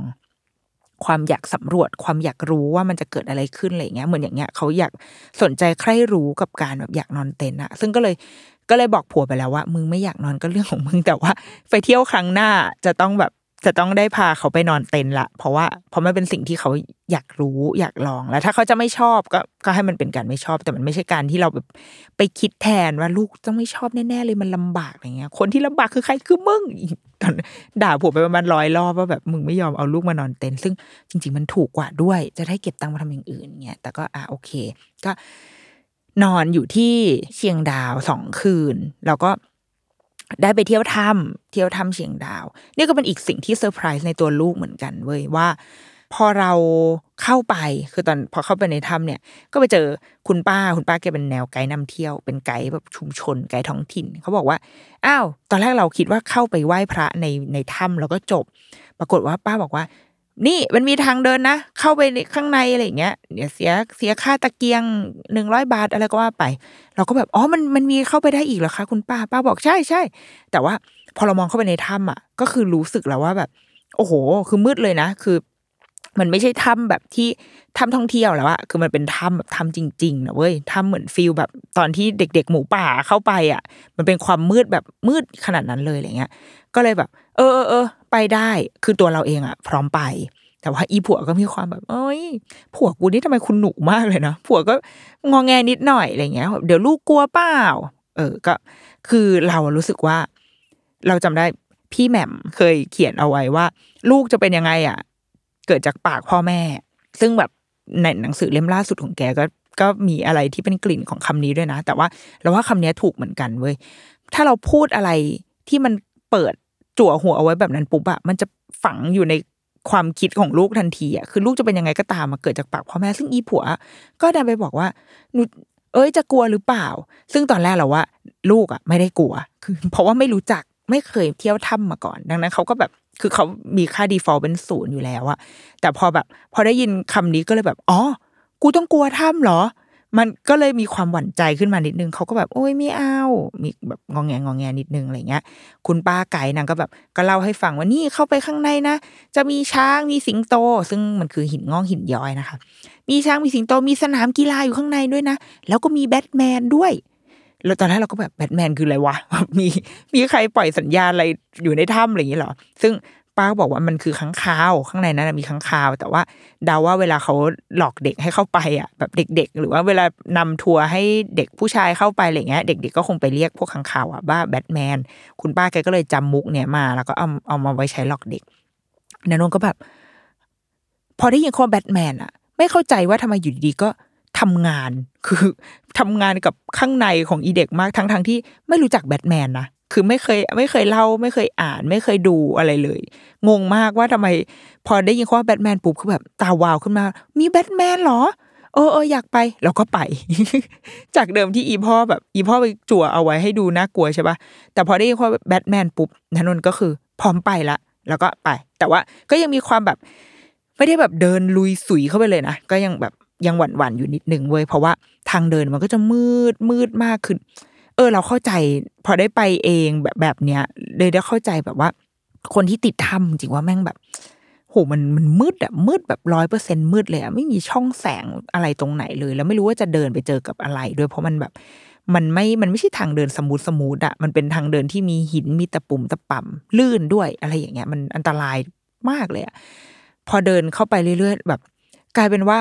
ความอยากสำรวจ ความอยากรู้ว่ามันจะเกิดอะไรขึ้นอะไรเงี้ยเหมือนอย่างเงี้ยเขาอยากสนใจใคร่รู้กับการแบบอยากนอนเต็นท์อะซึ่งก็เลยก็เลยบอกผัวไปแล้วว่ามึงไม่อยากนอนก็เรื่องของมึงแต่ว่า ไปเที่ยวครั้งหน้าจะต้องแบบ จะต้องได้พาเขาไปนอนเต็นท์ละ เพราะว่าเพราะมันเป็นสิ่งที่เขาอยากรู้อยากลองแล้ว ถ้าเขาจะไม่ชอบก็ก็ให้มันเป็นการไม่ชอบ แต่มันไม่ใช่การที่เราแบบไปคิดแทนว่าลูกต้องไม่ชอบแน่ๆเลยมันลำบากอะไรเงี้ย คนที่ลำบากคือใครคือมึงตอนด่าผัวไปประมาณร้อยรอบว่าแบบมึงไม่ยอมเอาลูกมานอนเต็นท์ซึ่งจริง ๆ มันถูกกว่าด้วย จะได้เก็บตังค์มาทำอย่างอื่นเงี้ยแต่ก็อะโอเค ก็นอนอยู่ที่เชียงดาวสองคืน แล้วก็ ได้ไปเที่ยวถ้ำเที่ยวถ้ำเชียงดาว นี่ก็เป็นอีกสิ่งที่เซอร์ไพรส์ในตัวลูกเหมือนกันเว้ยว่า พอเราเข้าไปคือตอนพอเข้าไปในถ้ำเนี่ย ก็ไปเจอคุณป้าคุณป้าแกเป็นแนวไกด์นำเที่ยว เป็นไกด์แบบชุมชนไกด์ท้องถิ่น เขาบอกว่าอ้าวตอนแรกเราคิดว่าเข้าไปไหว้พระในในถ้ำแล้วก็จบ ปรากฏว่าป้าบอกว่า นี่มันมีทางเดินนะ เข้าไปในข้างในอะไรอย่างเงี้ยเดี๋ยวเสียเสียค่าตะเกียงหนึ่งร้อยบาทอะไรก็ว่าไป เราก็แบบอ๋อมันมันมีเข้าไปได้อีกเหรอคะคุณป้าป้าบอกใช่ใช่แต่ว่าพอเรามองเข้าไปในถ้ำอะ ก็คือรู้สึกแล้วว่าแบบ โอ้โห คือมืดเลยนะ คือ มันไม่ใช่ถ้ำแบบที่ถ้ำท่องเที่ยวแล้วอะคือมันเป็นถ้ำแบบถ้ำจริงๆนะเว้ยถ้ำเหมือนฟิลแบบตอนที่เด็ก ๆ หมูป่าเข้าไปอะมันเป็นความมืดแบบมืดขนาดนั้นเลยอะไรเงี้ย ก็เลยแบบ เออเออเออ ไปได้คือตัวเราเองอะพร้อมไป แต่ว่าอีผัวก็มีความแบบเอ้ยผัวกูนี่ทำไมคุณหนูมากเลยนะผัวก็งองแงนิดหน่อยอะไรเงี้ย เดี๋ยวลูกกลัวเปล่าเออก็คือเรารู้สึกว่า เราจำได้พี่แหม่มเคยเขียนเอาไว้ว่า ลูกจะเป็นยังไงอะ เกิดจากปากพ่อแม่ ซึ่งแบบในหนังสือเล่มล่าสุดของแกก็ก็มีอะไรที่เป็นกลิ่นของคำนี้ด้วยนะ แต่ว่าเราว่าคำนี้ถูกเหมือนกันเว้ยถ้าเราพูดอะไรที่มันเปิด จั่วหัวเอาไว้แบบนั้นปุ๊บอะมันจะฝังอยู่ในความคิดของลูกทันทีอะคือลูกจะเป็นยังไงก็ตามมาเกิดจากปากพ่อแม่ซึ่งอีผัว ก็ดันไปบอกว่าหนูเอ้ยจะกลัวหรือเปล่า ซึ่งตอนแรกเราว่า ลูกอะไม่ได้กลัว คือ เพราะว่าไม่รู้จักไม่เคยเที่ยวถ้ำมาก่อน ดังนั้นเขาก็แบบคือเขามีค่า default เป็นศูนย์อยู่แล้วอะแต่พอแบบ พอได้ยินคำนี้ก็เลยแบบอ๋อกูต้องกลัวถ้ำเหรอ มันก็เลยมีความหวั่นใจขึ้นมานิดนึงเขาก็แบบโอ้ยไม่เอามีแบบงองแงงองแงนิดนึงอะไรเงี้ย คุณป้าไก่นางก็แบบก็เล่าให้ฟังว่านี่เข้าไปข้างในนะจะมีช้างมีสิงโต ซึ่งมันคือหินงอกหินย้อยนะคะ มีช้างมีสิงโตมีสนามกีฬาอยู่ข้างในด้วยนะแล้วก็มีแบทแมนด้วยแล้วตอนแรกเราก็แบบแบทแมนคืออะไรวะมีมีใครปล่อยสัญญาณอะไรอยู่ในถ้ำอะไรอย่างนี้เหรอ ซึ่ง ป้าบอกว่ามันคือค้างคาว ข้างในนั้นนะมีค้างคาว แต่ว่าเดาว่าเวลาเขาหลอกเด็กให้เข้าไปอะแบบเด็ก ๆ หรือว่าเวลานำทัวร์ให้เด็กผู้ชายเข้าไปอะไรเงี้ยเด็กๆก็คงไปเรียกพวกค้างคาวอะว่าแบทแมนคุณป้าแกก็เลยจำมุกเนี่ยมา แล้วก็เอาเอามาไว้ใช้หลอกเด็กนนนก็แบบ พอได้ยินคำแบทแมนอะ ไม่เข้าใจว่าทำไมอยู่ดีๆก็ทำงานคือทำงานกับข้างในของอีเด็กมากทั้งทที่ไม่รู้จักแบทแมนนะ คือไม่เคยไม่เคยเล่าไม่เคยอ่าน ไม่เคยดูอะไรเลย งงมากว่าทำไม พอได้ยินคำว่าแบทแมนปุ๊บคือแบบตาวาวขึ้นมา มีแบทแมนเหรอเออเอออยากไปแล้วก็ไป จากเดิมที่อีพ่อแบบ อีพ่อไปจั่วเอาไว้ให้ดูน่ากลัวใช่ปะแต่พอได้ยินคำว่าแบทแมนปุ๊บนันนก็คือ พร้อมไปละแล้วก็ไป แต่ว่าก็ยังมีความแบบ ไม่ได้แบบเดินลุยสุยเข้าไปเลยนะก็ยังแบบยังหวั่นหวั่นอยู่นิดนึงเว้ยเพราะว่าทางเดินมันก็จะมืดมืดมากขึ้น เออ เราเข้าใจ พอได้ไปเองแบบแบบเนี้ยเลยได้เข้าใจแบบว่า คนที่ติดถ้ำจริงว่าแม่งแบบโหมันมันมืดอะมืดแบบร้อยเปอร์เซ็นมืดเลยอะไม่มีช่องแสงอะไรตรงไหนเลย แล้วไม่รู้ว่าจะเดินไปเจอกับอะไร ด้วยเพราะมันแบบ มันไม่มันไม่ใช่ทางเดิน smooth smooth อะมันเป็นทางเดินที่มีหินมีตะปุ่มตะป่ำลื่นด้วยอะไรอย่างเงี้ย มันอันตรายมากเลยอะพอเดินเข้าไปเรื่อยๆแบบ กลายเป็นว่า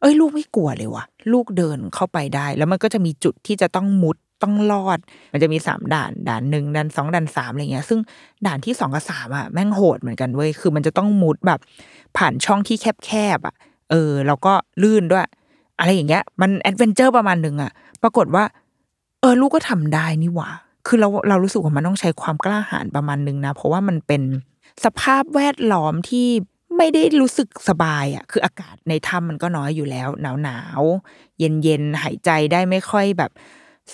เอ้ย ลูกไม่กลัวเลยว่ะ ลูกเดินเข้าไปได้ แล้วมันก็จะมีจุดที่จะต้องมุด ต้องลอด มันจะมีสามด่านด่านหนึ่งด่านสองด่านสามอะไรเงี้ย ซึ่งด่านที่สองกับสามอะแม่งโหดเหมือนกันเว้ยคือมันจะต้องมุดแบบ ผ่านช่องที่แคบๆอะ เออ แล้วก็ลื่นด้วย อะไรอย่างเงี้ย มัน adventure ประมาณหนึ่งอะปรากฏว่า เออ ลูกก็ทำได้นี่หว่า คือเราเรารู้สึกว่ามันต้องใช้ความกล้าหาญประมาณหนึ่งนะ เพราะว่ามันเป็นสภาพแวดล้อมที่ไม่ได้รู้สึกสบายอะคืออากาศในถ้ำมันก็น้อยอยู่แล้ว หนาวหนาวเย็นเย็นหายใจได้ไม่ค่อยแบบ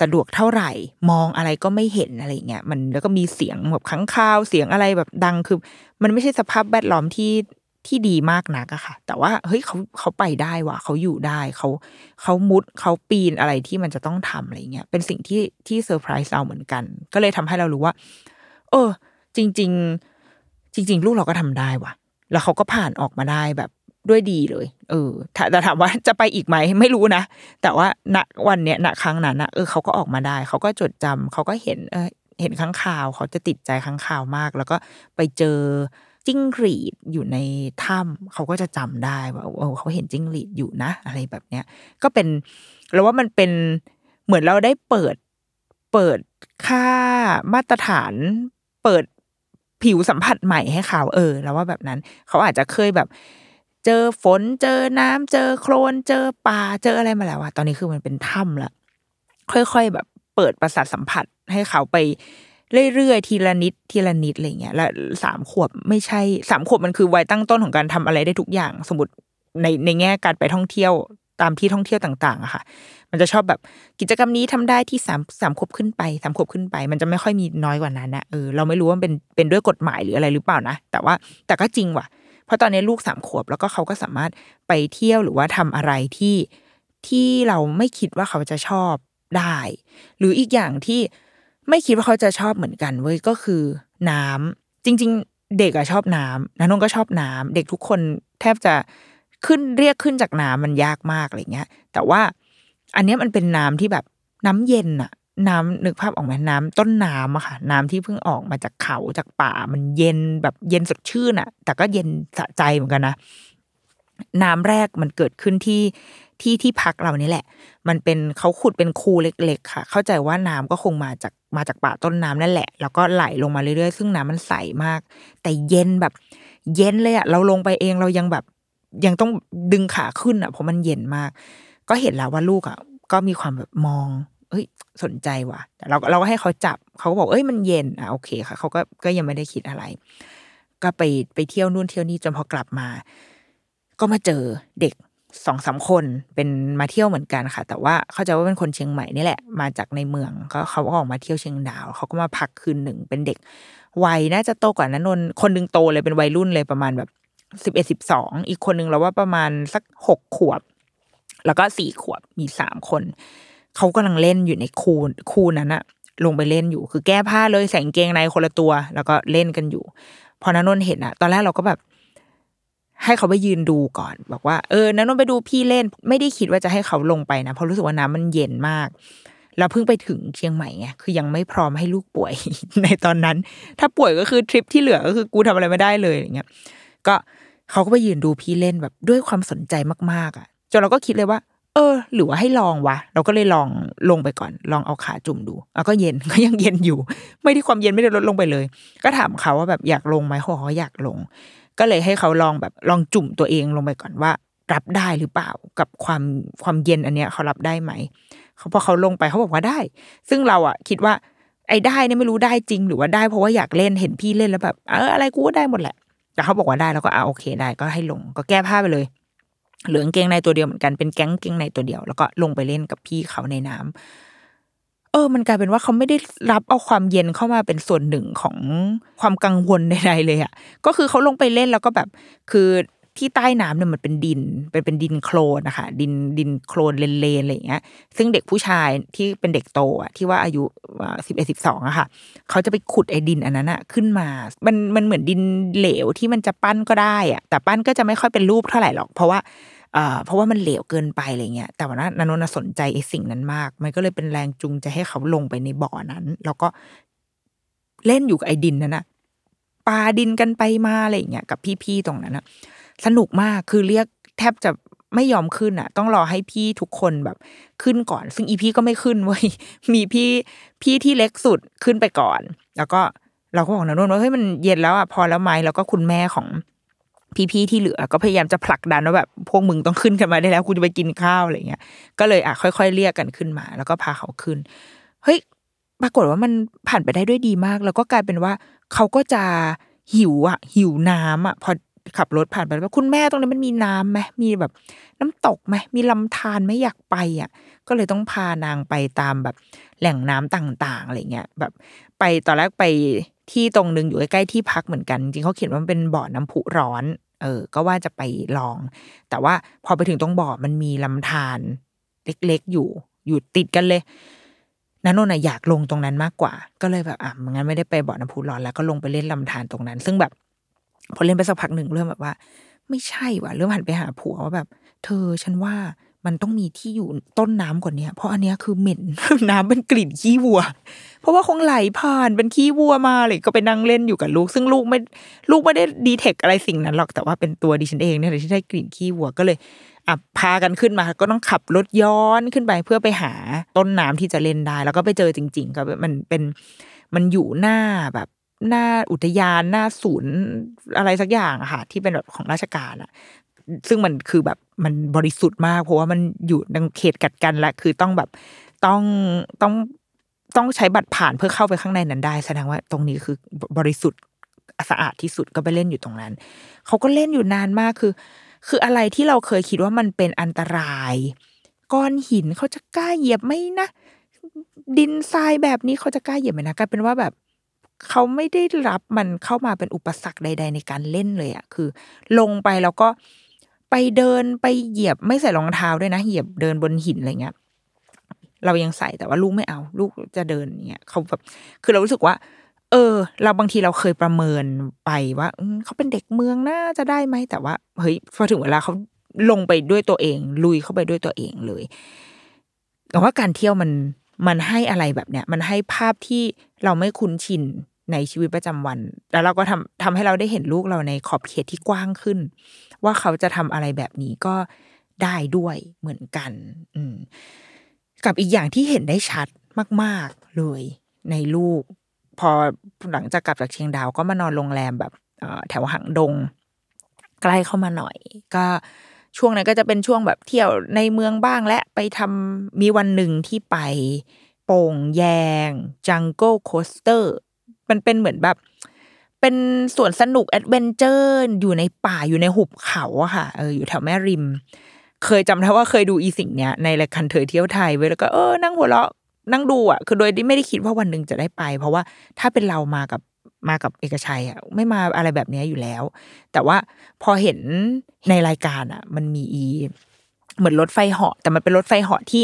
สะดวกเท่าไหร่ มองอะไรก็ไม่เห็นอะไรเงี้ยมันแล้วก็มีเสียงแบบค้างคาวเสียงอะไรแบบดังคือ มันไม่ใช่สภาพแวดล้อมที่ที่ดีมากนักอะค่ะ แต่ว่าเฮ้ยเขาเขาไปได้ว่ะเขาอยู่ได้เขาเขามุดเขาปีนอะไรที่มันจะต้องทำอะไรเงี้ยเป็นสิ่งที่ที่เซอร์ไพรส์เราเหมือนกัน ก็เลยทำให้เรารู้ว่า เออ จริง ๆ จริง ๆ ลูกเราก็ทำได้ว่ะ แล้วเขาก็ผ่านออกมาได้แบบ ด้วยดีเลย เออแต่ถามว่าจะไปอีกไหมไม่รู้นะ แต่ว่าณวันเนี้ยณครั้งนั้นนะเออเขาก็ออกมาได้ เขาก็จดจำเขาก็เห็น เออเห็นข้างข่าว เขาจะติดใจข้างข่าวมาก แล้วก็ไปเจอจิ้งหรีดอยู่ในถ้ำเขาก็จะจำได้ว่าเออเขาเห็นจิ้งหรีดอยู่นะ อะไรแบบเนี้ย ก็เป็นเราว่ามันเป็นเหมือนเราได้เปิดเปิดค่ามาตรฐาน เปิดผิวสัมผัสใหม่ให้เขาเออ แล้วว่าแบบนั้น เขาอาจจะเคยแบบ เจอฝนเจอน้ำเจอโคลนเจอป่าเจออะไรมาแล้วอะตอนนี้คือมันเป็นถ้ำละค่อยๆแบบเปิดประสาทสัมผัสให้เขาไปเรื่อยๆทีละนิดทีละนิดอะไรเงี้ยแล้วสามขวบไม่ใช่สามขวบมันคือวัยตั้งต้นของการทำอะไรได้ทุกอย่าง สมมติในในแง่การไปท่องเที่ยวตามที่ท่องเที่ยวต่างๆอะค่ะ มันจะชอบแบบกิจกรรมนี้ทำได้ที่สามสามขวบขึ้นไปสามขวบขึ้นไป มันจะไม่ค่อยมีน้อยกว่านั้นนะเออเราไม่รู้ว่าเป็นเป็นด้วยกฎหมายหรืออะไรหรือเปล่านะแต่ว่าแต่ก็จริงว่ะ เพราะตอนนี้ลูกสามขวบแล้วก็เขาก็สามารถไปเที่ยวหรือว่าทำอะไรที่ที่เราไม่คิดว่าเขาจะชอบได้ หรืออีกอย่างที่ไม่คิดว่าเขาจะชอบเหมือนกันเว้ยก็คือน้ำจริง ๆ เด็กอะชอบน้ำนันงก็ชอบน้ำเด็กทุกคนแทบจะขึ้นเรียกขึ้นจากน้ำมันยากมากอะไรเงี้ย แต่ว่าอันนี้มันเป็นน้ำที่แบบน้ำเย็นอะ น้ำนึกภาพออกไหมน้ำต้นน้ำอะค่ะ น้ำที่เพิ่งออกมาจากเขาจากป่า มันเย็นแบบเย็นสดชื่นอะแต่ก็เย็นสะใจเหมือนกันนะน้ำแรกมันเกิดขึ้นที่ที่ที่พักเรานี่แหละ มันเป็นเขาขุดเป็นคูเล็ก ๆ ค่ะ เข้าใจว่าน้ำก็คงมาจากมาจากป่าต้นน้ำนั่นแหละ แล้วก็ไหลลงมาเรื่อยๆ ซึ่งน้ำมันใสมาก แต่เย็นแบบ เย็นเลยอะเราลงไปเองเรายังแบบ ยังต้องดึงขาขึ้นอะเพราะมันเย็นมาก ก็เห็นแล้วว่าลูกอะก็มีความแบบมอง เอ้ยสนใจว่ะแต่เราเราก็ให้เขาจับเขาก็บอกเอ้ยมันเย็นอะโอเคค่ะเขาก็ก็ยังไม่ได้คิดอะไร ก็ไปไปเที่ยวนู่นเที่ยวนี่จนพอกลับมา ก็มาเจอเด็กสองสามคนเป็นมาเที่ยวเหมือนกันค่ะ แต่ว่าเข้าใจว่าเป็นคนเชียงใหม่นี่แหละ มาจากในเมืองก็เขาก็ออกมาเที่ยวเชียงดาวเขาก็มาพักคืนหนึ่งเป็นเด็กวัยน่าจะโตกว่านั้นนนคนหนึงโตเลยเป็นวัยรุ่นเลยประมาณแบบสิบเอ็ดสิบสองอีกคนนึงเราว่าประมาณสักหกขวบ แล้วก็สี่ขวบมีสามคน เขากำลังเล่นอยู่ในคูคูนั้นอะลงไปเล่นอยู่ คือแก้ผ้าเลยใส่กางเกงในคนละตัว แล้วก็เล่นกันอยู่ พอนนนท์เห็นอะตอนแรกเราก็แบบ ให้เขาไปยืนดูก่อน บอกว่าเออนนนท์ไปดูพี่เล่น ไม่ได้คิดว่าจะให้เขาลงไปนะเพราะรู้สึกว่าน้ำมันเย็นมากแล้วเพิ่งไปถึงเชียงใหม่ไงคือยังไม่พร้อมให้ลูกป่วยในตอนนั้น ถ้าป่วยก็คือทริปที่เหลือก็คือกูทำอะไรไม่ได้เลยอย่างเงี้ยก็เขาก็ไปยืนดูพี่เล่นแบบด้วยความสนใจมากๆอะจนเราก็คิดเลยว่า เออ หรือว่าให้ลองวะ เราก็เลยลองลงไปก่อน ลองเอาขาจุ่มดูแล้วก็เย็นก็ยังเย็นอยู่ ไม่ได้ความเย็นไม่ได้ลดลงไปเลย ก็ถามเขาว่าแบบอยากลงไหมเขาบอกอยากลง ก็เลยให้เขาลองแบบลองจุ่มตัวเองลงไปก่อนว่า รับได้หรือเปล่ากับความความเย็นอันเนี้ยเขารับได้ไหมเขาพอเขาลงไปเขาบอกว่าได้ ซึ่งเราอะคิดว่า ไอ้ได้เนี่ยไม่รู้ได้จริง หรือว่าได้เพราะว่าอยากเล่นเห็นพี่เล่นแล้วแบบเอออะไรกูก็ได้หมดแหละแต่เขาบอกว่าได้แล้วก็อ่าโอเคได้ก็ให้ลงก็แก้ผ้าไปเลย เหลืองเกงในตัวเดียวเหมือนกันเป็นแก๊งเกงในตัวเดียว แล้วก็ลงไปเล่นกับพี่เขาในน้ำเออ มันกลายเป็นว่าเขาไม่ได้รับเอาความเย็นเข้ามาเป็นส่วนหนึ่งของความกังวลใดๆเลยอะก็คือเขาลงไปเล่นแล้วก็แบบ คือที่ใต้น้ำเนี่ยมันเป็นดินเป็นเป็นดินโคลนนะคะดินดินโคลนเลนๆอะไรอย่างเงี้ย ซึ่งเด็กผู้ชายที่เป็นเด็กโตอะที่ว่าอายุสิบเอ็ดสิบสองอะค่ะเขาจะไปขุดไอ้ดินอันนั้นอะขึ้นมา มันมันเหมือนดินเหลวที่มันจะปั้นก็ได้อะแต่ปั้นก็จะไม่ค่อยเป็นรูปเท่าไหร่หรอก เพราะว่า เพราะว่ามันเหลวเกินไปอะไรเงี้ยแต่ว่านันนนสนใจไอ้สิ่งนั้นมาก มันก็เลยเป็นแรงจูงใจให้เขาลงไปในบ่อนั้น แล้วก็เล่นอยู่กับไอ้ดินนั้นอะปาดินกันไปมาอะไรเงี้ยกับพี่ๆตรงนั้นอะสนุกมากคือเรียกแทบจะไม่ยอมขึ้นอะ ต้องรอให้พี่ทุกคนแบบขึ้นก่อน ซึ่งอีพี่ก็ไม่ขึ้นเว้ยมีพี่พี่ที่เล็กสุดขึ้นไปก่อน แล้วก็เราก็บอกนะนนว่าเฮ้ยมันเย็นแล้วอะพอแล้วไหมแล้วก็คุณแม่ของ พี่ๆที่เหลือก็พยายามจะผลักดันว่าแบบพวกมึงต้องขึ้นกันมาได้แล้วกูจะไปกินข้าวอะไรเงี้ยก็เลยอะค่อยๆเรียกกันขึ้นมา แล้วก็พาเขาขึ้นเฮ้ยปรากฏว่ามันผ่านไปได้ด้วยดีมาก แล้วก็กลายเป็นว่าเขาก็จะหิวอะ หิวน้ำอะพอขับรถผ่านไปว่าคุณแม่ตรงนี้มันมีน้ำไหมมีแบบ น้ำตกไหมมีลำธารไหม่อยากไปอะ ก็เลยต้องพานางไปตามแบบแหล่งน้ำต่าง ๆอะไรเงี้ยแบบ ไปตอนแรกไป ที่ตรงหนึ่งอยู่ใกล้ๆที่พักเหมือนกัน จริงเขาเขียนว่ามันเป็นบ่อน้ำพุร้อน เออ ก็ว่าจะไปลอง แต่ว่าพอไปถึงตรงบ่อมันมีลำธารเล็กๆอยู่ อยู่ติดกันเลยนันนนท์อะอยากลงตรงนั้นมากกว่า ก็เลยแบบอะงั้นไม่ได้ไปบ่อน้ำพุร้อนแล้วก็ลงไปเล่นลำธารตรงนั้น ซึ่งแบบพอเล่นไปสักพักหนึ่งเริ่มแบบว่า ไม่ใช่ว่ะเริ่มหันไปหาผัวว่าแบบ เธอฉันว่า มันต้องมีที่อยู่ต้นน้ำกว่าเนี้ยเพราะอันเนี้ยคือเหม็นน้ำเป็นกลิ่นขี้วัว เพราะว่าคงไหลผ่านเป็นขี้วัวมาเลยก็ไปนั่งเล่นอยู่กับลูก ซึ่งลูกไม่ลูกไม่ได้ดีเทคอะไรสิ่งนั้นหรอกแต่ว่าเป็นตัวดิฉันเองเนี่ยที่ได้กลิ่นขี้วัวก็เลยอะพากันขึ้นมาก็ต้องขับรถย้อนขึ้นไปเพื่อไปหาต้นน้ำที่จะเล่นได้ แล้วก็ไปเจอจริงๆก็มันเป็นมันอยู่หน้าแบบหน้าอุทยานหน้าศูนย์อะไรสักอย่างอะค่ะที่เป็นแบบของราชการอะ ซึ่งมันคือแบบมันบริสุทธิ์มาก เพราะว่ามันอยู่ในเขตกัดกันและคือต้องแบบต้องต้องต้องใช้บัตรผ่านเพื่อเข้าไปข้างในนั้นได้แสดงว่าตรงนี้คือบริสุทธิ์สะอาดที่สุดก็ไปเล่นอยู่ตรงนั้น เขาก็เล่นอยู่นานมากคือ คืออะไรที่เราเคยคิดว่ามันเป็นอันตราย ก้อนหินเขาจะกล้าเหยียบไหมนะดินทรายแบบนี้เขาจะกล้าเหยียบไหมนะกลายเป็นว่าแบบเขาไม่ได้รับมันเข้ามาเป็นอุปสรรคใด ๆ ในการเล่นเลยอะคือ ลงไปแล้วก็ ไปเดินไปเหยียบไม่ใส่รองเท้าด้วยนะ เหยียบเดินบนหินอะไรเงี้ยเรายังใส่แต่ว่าลูกไม่เอา ลูกจะเดินเงี้ยเขาแบบคือเรารู้สึกว่า เออ เราบางทีเราเคยประเมินไปว่าเขาเป็นเด็กเมืองน่าจะได้ไหมแต่ว่าเฮ้ยพอถึงเวลาเขาลงไปด้วยตัวเอง ลุยเข้าไปด้วยตัวเองเลยแต่ว่าการเที่ยวมันมันให้อะไรแบบเนี้ย มันให้ภาพที่เราไม่คุ้นชิน ในชีวิตประจำวัน แล้วเราก็ทำทำให้เราได้เห็นลูกเราในขอบเขตที่กว้างขึ้น ว่าเขาจะทำอะไรแบบนี้ก็ได้ด้วยเหมือนกัน อืกับอีกอย่างที่เห็นได้ชัดมาก ๆ เลย ในลูก พอหลังจากกลับจากเชียงดาวก็มานอนโรงแรมแบบแถวหางดง ใกล้เข้ามาหน่อย ก็ช่วงนั้นก็จะเป็นช่วงแบบเที่ยวในเมืองบ้างและไปทำมีวันหนึ่งที่ไปโป่งแยง Jungle Coaster มันเป็นเหมือนแบบ เป็นสวนสนุก adventure อยู่ในป่าอยู่ในหุบเขาอะค่ะเอออยู่แถวแม่ริม เคยจำได้ว่าเคยดูอีสิ่งเนี้ยในรายการเธอเที่ยวไทยไว้แล้วก็เออนั่งหัวเราะนั่งดูอะคือโดยที่ไม่ได้คิดว่าวันหนึ่งจะได้ไป เพราะว่าถ้าเป็นเรามากับมากับเอกชัยอะไม่มาอะไรแบบเนี้ยอยู่แล้ว แต่ว่าพอเห็นในรายการอะ มันมีอี เหมือนรถไฟเหาะแต่มันเป็นรถไฟเหาะที่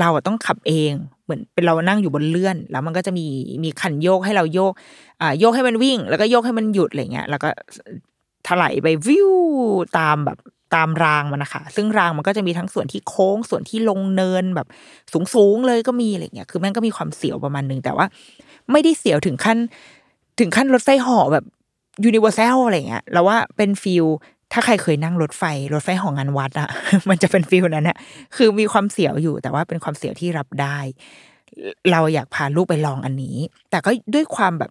เราต้องขับเอง เหมือนเป็นเรานั่งอยู่บนเลื่อน แล้วมันก็จะมีมีคันโยกให้เราโยกอ่าโยกให้มันวิ่ง แล้วก็โยกให้มันหยุดอะไรเงี้ย แล้วก็ไถลไปวิ้วตามแบบตามรางมันนะคะ ซึ่งรางมันก็จะมีทั้งส่วนที่โค้งส่วนที่ลงเนินแบบสูงๆเลยก็มีอะไรเงี้ย คือมันก็มีความเสียวประมาณนึงแต่ว่า ไม่ได้เสียวถึงขั้น ถึงขั้นรถไฟเหาะแบบ Universal อะไรเงี้ย แล้วว่าเป็น feel ถ้าใครเคยนั่งรถไฟ รถไฟของงานวัดอะมันจะเป็น feel นั้นอะคือมีความเสียวอยู่แต่ว่าเป็นความเสียวที่รับได้ เราอยากพาลูกไปลองอันนี้ แต่ก็ด้วยความแบบ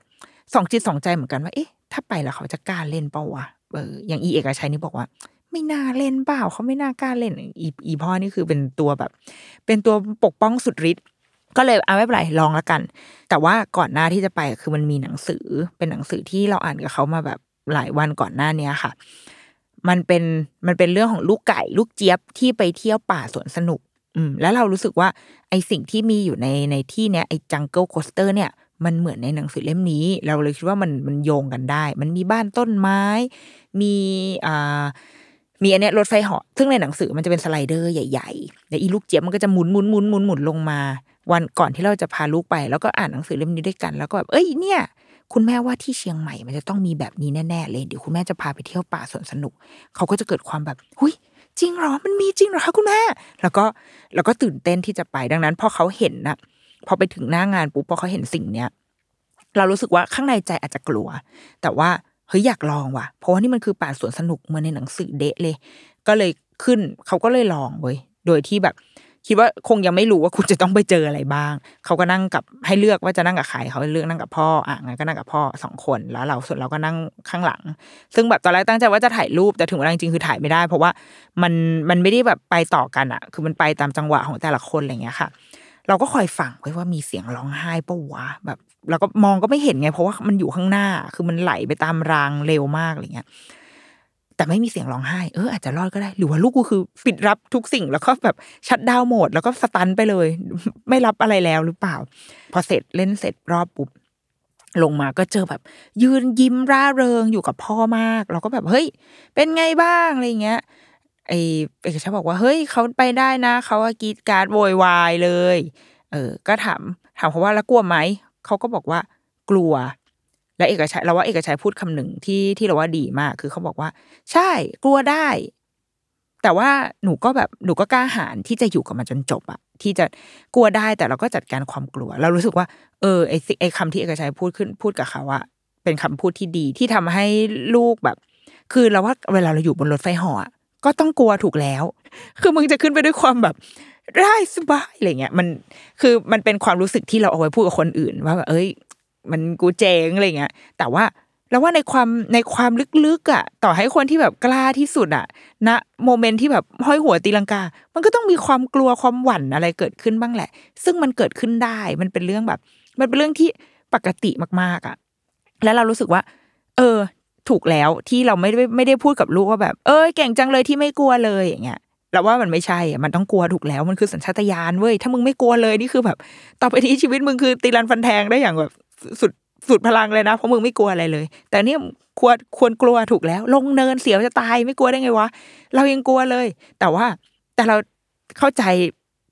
สองจิตสองใจเหมือนกันว่า เอ๊ะ ถ้าไปแล้วเขาจะกล้าเล่นเปล่าวะเอออย่างอีเอกชัยนี่บอกว่า ไม่น่าเล่นเปล่าเขาไม่น่ากล้าเล่นอีอีพ่อนี่คือเป็นตัวแบบ เป็นตัวปกป้องสุดฤทธิ์ก็เลยเอาไม่เป็นไรลองแล้วกัน แต่ว่าก่อนหน้าที่จะไปคือมันมีหนังสือเป็นหนังสือที่เราอ่านกับเขามาแบบหลายวันก่อนหน้าเนี้ยค่ะ มันเป็นมันเป็นเรื่องของลูกไก่ ลูกเจี๊ยบที่ไปเที่ยวป่าสวนสนุก อืม แล้วเรารู้สึกว่าไอสิ่งที่มีอยู่ในในที่เนี้ยไอ Jungle Coaster เนี่ยมันเหมือนในหนังสือเล่มนี้ เราเลยคิดว่ามันมันโยงกันได้ มันมีบ้านต้นไม้ มีอ่ามีอันเนี้ยรถไฟเหาะซึ่งในหนังสือมันจะเป็น slider ใหญ่ๆแล้วอีลูกเจี๊ยบมันก็จะหมุนหมุนหมุนหมุนหมุนลงมา วันก่อนที่เราจะพาลูกไป แล้วก็อ่านหนังสือเล่มนี้ด้วยกัน แล้วก็แบบเอ้ยเนี่ย คุณแม่ว่าที่เชียงใหม่มันจะต้องมีแบบนี้แน่ๆเลยเดี๋ยวคุณแม่จะพาไปเที่ยวป่าสวนสนุก เขาก็จะเกิดความแบบหุยจริงเหรอมันมีจริงเหรอคะคุณแม่ แล้วก็แล้วก็ตื่นเต้นที่จะไปดังนั้นพอเขาเห็นนะพอไปถึงหน้างานปุ๊บพอเขาเห็นสิ่งเนี้ยเรารู้สึกว่าข้างในใจอาจจะกลัว แต่ว่าเฮ้ยอยากลองว่ะ เพราะว่านี่มันคือป่าสวนสนุกเหมือนในหนังสือเดะเลย ก็เลยขึ้นเขาก็เลยลองเว้ยโดยที่แบบ คิดว่าคงยังไม่รู้ว่าคุณจะต้องไปเจออะไรบ้าง เขาก็นั่งกับให้เลือกว่าจะนั่งกับใครเขาเลือกนั่งกับพ่ออะงั้นก็นั่งกับพ่อสองคนแล้วเราส่วนเราก็นั่งข้างหลัง ซึ่งแบบตอนแรกตั้งใจว่าจะถ่ายรูปแต่ถึงเวลาจริงคือถ่ายไม่ได้ เพราะว่ามันมันไม่ได้แบบไปต่อกันอะ คือมันไปตามจังหวะของแต่ละคนอะไรเงี้ยค่ะ เราก็คอยฟังไว้ว่ามีเสียงร้องไห้ปะวะแบบเราก็มองก็ไม่เห็นไง เพราะว่ามันอยู่ข้างหน้าคือมันไหลไปตามรางเร็วมากอะไรเงี้ย แต่ไม่มีเสียงร้องไห้ เอออาจจะรอดก็ได้ หรือว่าลูกกูคือปิดรับทุกสิ่งแล้วก็แบบชัดดาวโหมด แล้วก็สตันไปเลย ไม่รับอะไรแล้วหรือเปล่า พอเสร็จเล่นเสร็จรอบปุ๊บลงมาก็เจอแบบ ยืนยิ้มร่าเริงอยู่กับพ่อมาก เราก็แบบเฮ้ย เป็นไงบ้างอะไรเงี้ยไอเอกชัยบอกว่าเฮ้ยเขาไปได้นะเขาว่ากรีดการ์ดโวยวายเลย เออ ก็ถามถามเขาว่าแล้วกลัวไหมเขาก็บอกว่ากลัว และเอกชัยเราว่าเอกชัยพูดคำหนึ่งที่ที่เราว่าดีมาก คือเขาบอกว่า ใช่กลัวได้ แต่ว่าหนูก็แบบหนูก็กล้าหาญที่จะอยู่กับมันจนจบอะที่จะกลัวได้แต่เราก็จัดการความกลัว เรารู้สึกว่า เออไอไอคำที่เอกชัยพูดขึ้นพูดกับเขาอะเป็นคำพูดที่ดีที่ทำให้ลูกแบบ คือเราว่าเวลาเราอยู่บนรถไฟหออะก็ต้องกลัวถูกแล้ว คือมึงจะขึ้นไปด้วยความแบบได้สบายอะไรเงี้ยมันคือมันเป็นความรู้สึกที่เราเอาไว้พูดกับคนอื่น ว่าแบบเอ้ย มันกูเจ๋งอะไรเงี้ยแต่ว่าเราว่าในความในความลึกๆอะ ต่อให้คนที่แบบกล้าที่สุดอะณโมเมนต์ที่แบบห้อยหัวตีลังกา มันก็ต้องมีความกลัวความหวั่นอะไรเกิดขึ้นบ้างแหละ ซึ่งมันเกิดขึ้นได้ มันเป็นเรื่องแบบ มันเป็นเรื่องที่ปกติมากๆอะ แล้วเรารู้สึกว่า เออ ถูกแล้วที่เราไม่ได้ไม่ได้พูดกับลูกว่าแบบ เอ้ยเก่งจังเลยที่ไม่กลัวเลยอย่างเงี้ยเราว่ามันไม่ใช่อะมันต้องกลัวถูกแล้ว มันคือสัญชาตญาณเว้ย ถ้ามึงไม่กลัวเลยนี่คือแบบ ต่อไปนี้ชีวิตมึงคือตีรันฟันแทงได้อย่างแบบ สุดสุดพลังเลยนะเพราะมึงไม่กลัวอะไรเลย แต่เนี่ยควรควรกลัวถูกแล้ว ลงเนินเสียวจะตายไม่กลัวได้ไงวะเรายังกลัวเลย แต่ว่าแต่เราเข้าใจ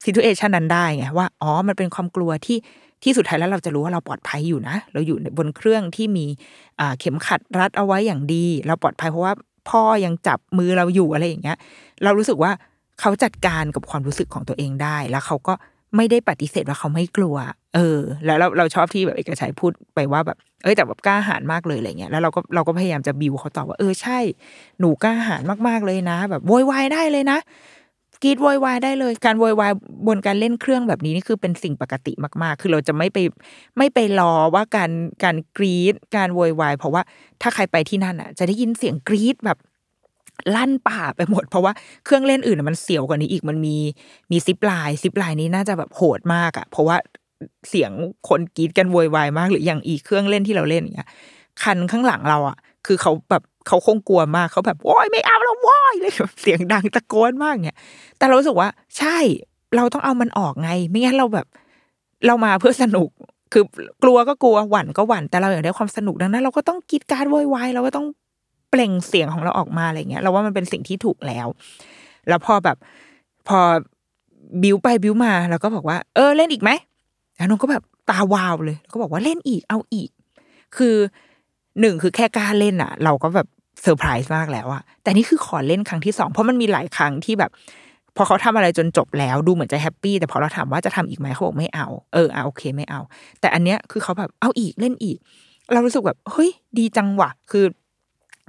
ซิทูเอชันนั้นได้ไงว่าอ๋อมันเป็นความกลัวที่ที่สุดท้ายแล้วเราจะรู้ว่าเราปลอดภัยอยู่นะ เราอยู่บนเครื่องที่มีอ่าเข็มขัดรัดเอาไว้อย่างดี เราปลอดภัยเพราะว่าพ่อยังจับมือเราอยู่อะไรอย่างเงี้ย เรารู้สึกว่าเขาจัดการกับความรู้สึกของตัวเองได้ แล้วเขาก็ ไม่ได้ปฏิเสธว่าเขาไม่กลัว เออ แล้วเราเราชอบที่แบบเอกชัยพูดไปว่าแบบ เอ้ยแต่แบบกล้าหาญมากเลยอะไรเงี้ย แล้วเราก็เราก็พยายามจะบิวเขาตอบว่า เออใช่ หนูกล้าหาญมากๆเลยนะ แบบโวยวายได้เลยนะกรีดโวยวายได้เลย การโวยวายบนการเล่นเครื่องแบบนี้นี่คือเป็นสิ่งปกติมากๆ คือเราจะไม่ไปไม่ไปรอว่าการการกรีดการโวยวายเพราะว่าถ้าใครไปที่นั่นอะ จะได้ยินเสียงกรีดแบบ ลั่นป่าไปหมด เพราะว่าเครื่องเล่นอื่นมันเสียวกว่านี้อีกมันมีมีซิปลน์ซิปลน์นี้น่าจะแบบโหดมากอะเพราะว่าเสียงคนกรีดกันโวยวายมากหรืออย่างอีเครื่องเล่นที่เราเล่นอย่างเงี้ยคันข้างหลังเราอะคือเขาแบบเขาคงกลัวมากเขาแบบโอ้ยไม่เอาแล้วว้อยเลยแบบเสียงดังตะโกนมากเนี่ยแต่เราสึกว่า ใช่เราต้องเอามันออกไง ไม่งั้นเราแบบ เรามาเพื่อสนุกคือกลัวก็กลัวหวั่นก็หวั่นแต่เราอยากได้ความสนุกดังนั้น เราก็ต้องกีดการโวยวายเราก็ต้อง เปล่งเสียงของเราออกมาอะไรเงี้ยเราว่ามันเป็นสิ่งที่ถูกแล้ว แล้วพอแบบพอบิวไปบิวมาเราก็บอกว่า เออเล่นอีกไหมแล้วนางก็แบบตาวาวเลยแล้วก็บอกว่าเล่นอีกเอาอีก คือหนึ่งคือแค่กล้าเล่นอะ เราก็แบบเซอร์ไพรส์มากแล้วอะแต่นี่คือขอเล่นครั้งที่สองเพราะมันมีหลายครั้งที่แบบ พอเขาทำอะไรจนจบแล้วดูเหมือนจะแฮปปี้แต่พอเราถามว่าจะทำอีกไหมเขาบอกไม่เอาเอออะโอเคไม่เอา แต่อันเนี้ยคือเขาแบบเอาอีกเล่นอีก เรารู้สึกแบบเฮ้ยดีจังวะคือ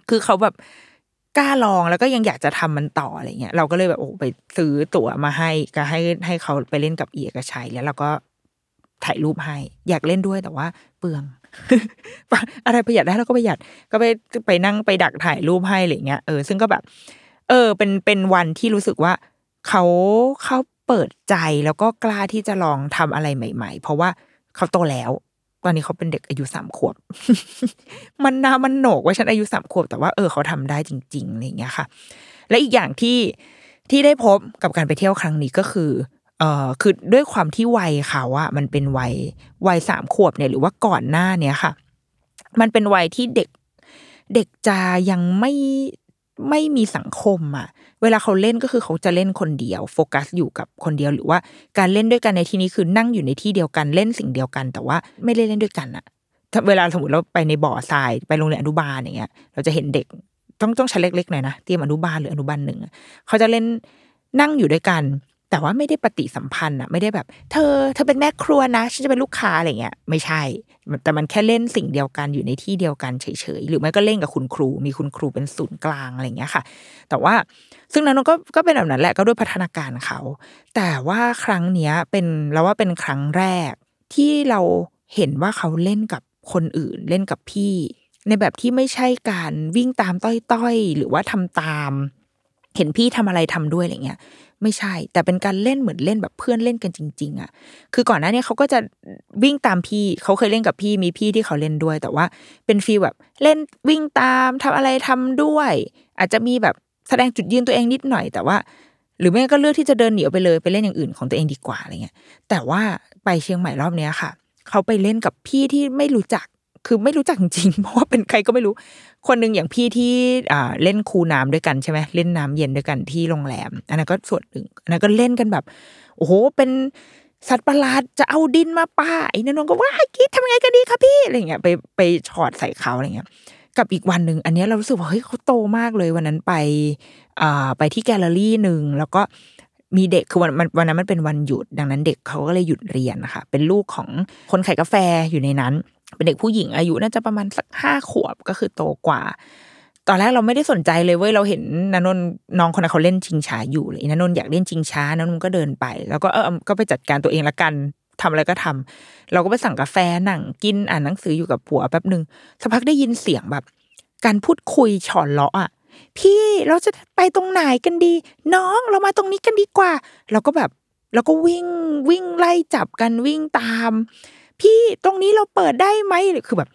คือเขาแบบกล้าลองแล้วก็ยังอยากจะทำมันต่ออะไรเงี้ยเราก็เลยแบบโอ้ไปซื้อตั๋วมาให้ก็ให้ให้เขาไปเล่นกับเอียกชัยแล้วเราก็ถ่ายรูปให้ อยากเล่นด้วยแต่ว่า เปลือง อะไรประหยัดได้เราก็ประหยัดก็ไปไปนั่งไปดักถ่ายรูปให้อะไรเงี้ยเออซึ่งก็แบบ เออ เป็นเป็นวันที่รู้สึกว่าเขาเขาเปิดใจแล้วก็กล้าที่จะลองทำอะไรใหม่ ๆ เพราะว่าเขาโตแล้ว ตอนนี้เขาเป็นเด็กอายุสามขวบ มันนามันโหนกว่าฉันอายุสามขวบ แต่ว่าเออเขาทำได้จริงๆอะไรอย่างเงี้ยค่ะ และอีกอย่างที่ที่ได้พบกับการไปเที่ยวครั้งนี้ก็คือเอ่อคือด้วยความที่วัยเขาอะมันเป็นวัยวัยสามขวบเนี่ยหรือว่าก่อนหน้าเนี้ยค่ะ มันเป็นวัยที่เด็กเด็กจะยังไม่ไม่มีสังคมอะ เวลาเขาเล่นก็คือเขาจะเล่นคนเดียว โฟกัสอยู่กับคนเดียวหรือว่าการเล่นด้วยกันในที่นี้คือนั่งอยู่ในที่เดียวกันเล่นสิ่งเดียวกัน แต่ว่าไม่ได้เล่นด้วยกันอะถ้าเวลาสมมติเราไปในบ่อทรายไปโรงเรียนอนุบาลอย่างเงี้ย เราจะเห็นเด็กต้องต้องชั้นเล็กๆหน่อยนะเตรียมอนุบาลหรืออนุบาลหนึ่งเขาจะเล่นนั่งอยู่ด้วยกัน แต่ว่าไม่ได้ปฏิสัมพันธ์อะไม่ได้แบบ เธอ เธอเป็นแม่ครัวนะ ฉันจะเป็นลูกค้าอะไรเงี้ยไม่ใช่ แต่มันแค่เล่นสิ่งเดียวกันอยู่ในที่เดียวกันเฉยๆหรือไม่ก็เล่นกับคุณครู มีคุณครูเป็นศูนย์กลางอะไรเงี้ยค่ะ แต่ว่าซึ่งนั้นก็ก็เป็นแบบนั้นแหละก็ด้วยพัฒนาการเขา แต่ว่าครั้งเนี้ยเป็นเราว่าเป็นครั้งแรก ที่เราเห็นว่าเขาเล่นกับคนอื่น เล่นกับพี่ ในแบบที่ไม่ใช่การวิ่งตามต้อยๆ หรือว่าทำตาม เห็นพี่ทำอะไรทำด้วยอะไรเงี้ย ไม่ใช่ แต่เป็นการเล่นเหมือนเล่นแบบเพื่อนเล่นกันจริง ๆอะคือก่อนหน้านี้เขาก็จะวิ่งตามพี่เขาเคยเล่นกับพี่มีพี่ที่เขาเล่นด้วย แต่ว่าเป็นฟีลแบบเล่นวิ่งตามทำอะไรทำด้วย อาจจะมีแบบแสดงจุดยืนตัวเองนิดหน่อย แต่ว่า หรือไม่ก็เลือกที่จะเดินหนีออกไปเลยไปเล่นอย่างอื่นของตัวเองดีกว่าอะไรเงี้ยแต่ว่าไปเชียงใหม่รอบเนี้ยค่ะเขาไปเล่นกับพี่ที่ไม่รู้จักคือไม่รู้จักจริงๆเพราะว่าเป็นใครก็ไม่รู้ คนหนึ่งอย่างพี่ที่อ่าเล่นคูน้ำด้วยกันใช่ไหมเล่นน้ำเย็นด้วยกันที่โรงแรม อันนั้นก็ส่วนหนึ่งอันนั้นก็เล่นกันแบบโอ้โหเป็นสัตว์ประหลาดจะเอาดินมาป้าไอ้นนนก็ว่าคิดทำยังไงกันดีคะพี่อะไรเงี้ยไปไปชอดใส่เขาอะไรเงี้ย กับอีกวันหนึ่งอันนี้เรารู้สึกว่าเฮ้ยเขาโตมากเลยวันนั้นไปอ่าไปที่แกลเลอรี่หนึ่งแล้วก็มีเด็กคือวันวันนั้นมันเป็นวันหยุด ดังนั้นเด็กเขาก็เลยหยุดเรียนนะคะเป็นลูกของคนขายกาแฟอยู่ในนั้น เป็นเด็กผู้หญิงอายุน่าจะประมาณสักห้าขวบก็คือโตกว่า ตอนแรกเราไม่ได้สนใจเลยเว้ยเราเห็นนันนน้องคนนั้นเขาเล่นชิงช้าอยู่เลยนันนอยากเล่นชิงช้านันนก็เดินไป แล้วก็เออก็ไปจัดการตัวเองละกันทำอะไรก็ทำเราก็ไปสั่งกาแฟนั่งกินอ่านหนังสืออยู่กับผัวแป๊บหนึ่งสักพักได้ยินเสียงแบบ การพูดคุยฉอนเลาะอะพี่เราจะไปตรงไหนกันดี น้องเรามาตรงนี้กันดีกว่า เราก็แบบ เราก็วิ่งวิ่งไล่จับกันวิ่งตาม พี่ตรงนี้เราเปิดได้ไหมคือแบบ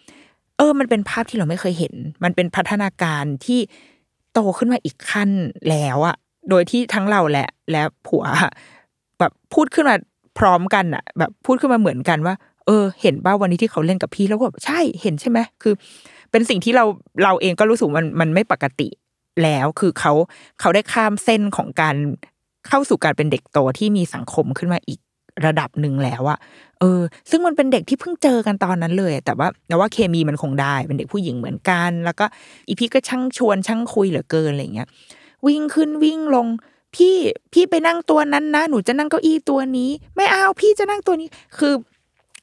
เออ มันเป็นภาพที่เราไม่เคยเห็น มันเป็นพัฒนาการที่โตขึ้นมาอีกขั้นแล้วอะโดยที่ทั้งเราและและผัวแบบพูดขึ้นมาพร้อมกันอะแบบพูดขึ้นมาเหมือนกันว่า เออ เห็นบ้าวันนี้ที่เขาเล่นกับพี่แล้วก็แบบใช่เห็นใช่ไหมคือ เป็นสิ่งที่เราเราเองก็รู้สึกมันมันไม่ปกติแล้วคือเขาเขาได้ข้ามเส้นของการเข้าสู่การเป็นเด็กโตที่มีสังคมขึ้นมาอีก ระดับหนึ่งแล้วอะเออ ซึ่งมันเป็นเด็กที่เพิ่งเจอกันตอนนั้นเลย แต่ว่าแต่ว่าเคมีมันคงได้เป็นเด็กผู้หญิงเหมือนกัน แล้วก็อีพี่ก็ช่างชวนช่างคุยเหลือเกินอะไรเงี้ยวิ่งขึ้นวิ่งลงพี่พี่ไปนั่งตัวนั้นนะ หนูจะนั่งเก้าอี้ตัวนี้ ไม่เอาพี่จะนั่งตัวนี้ คือ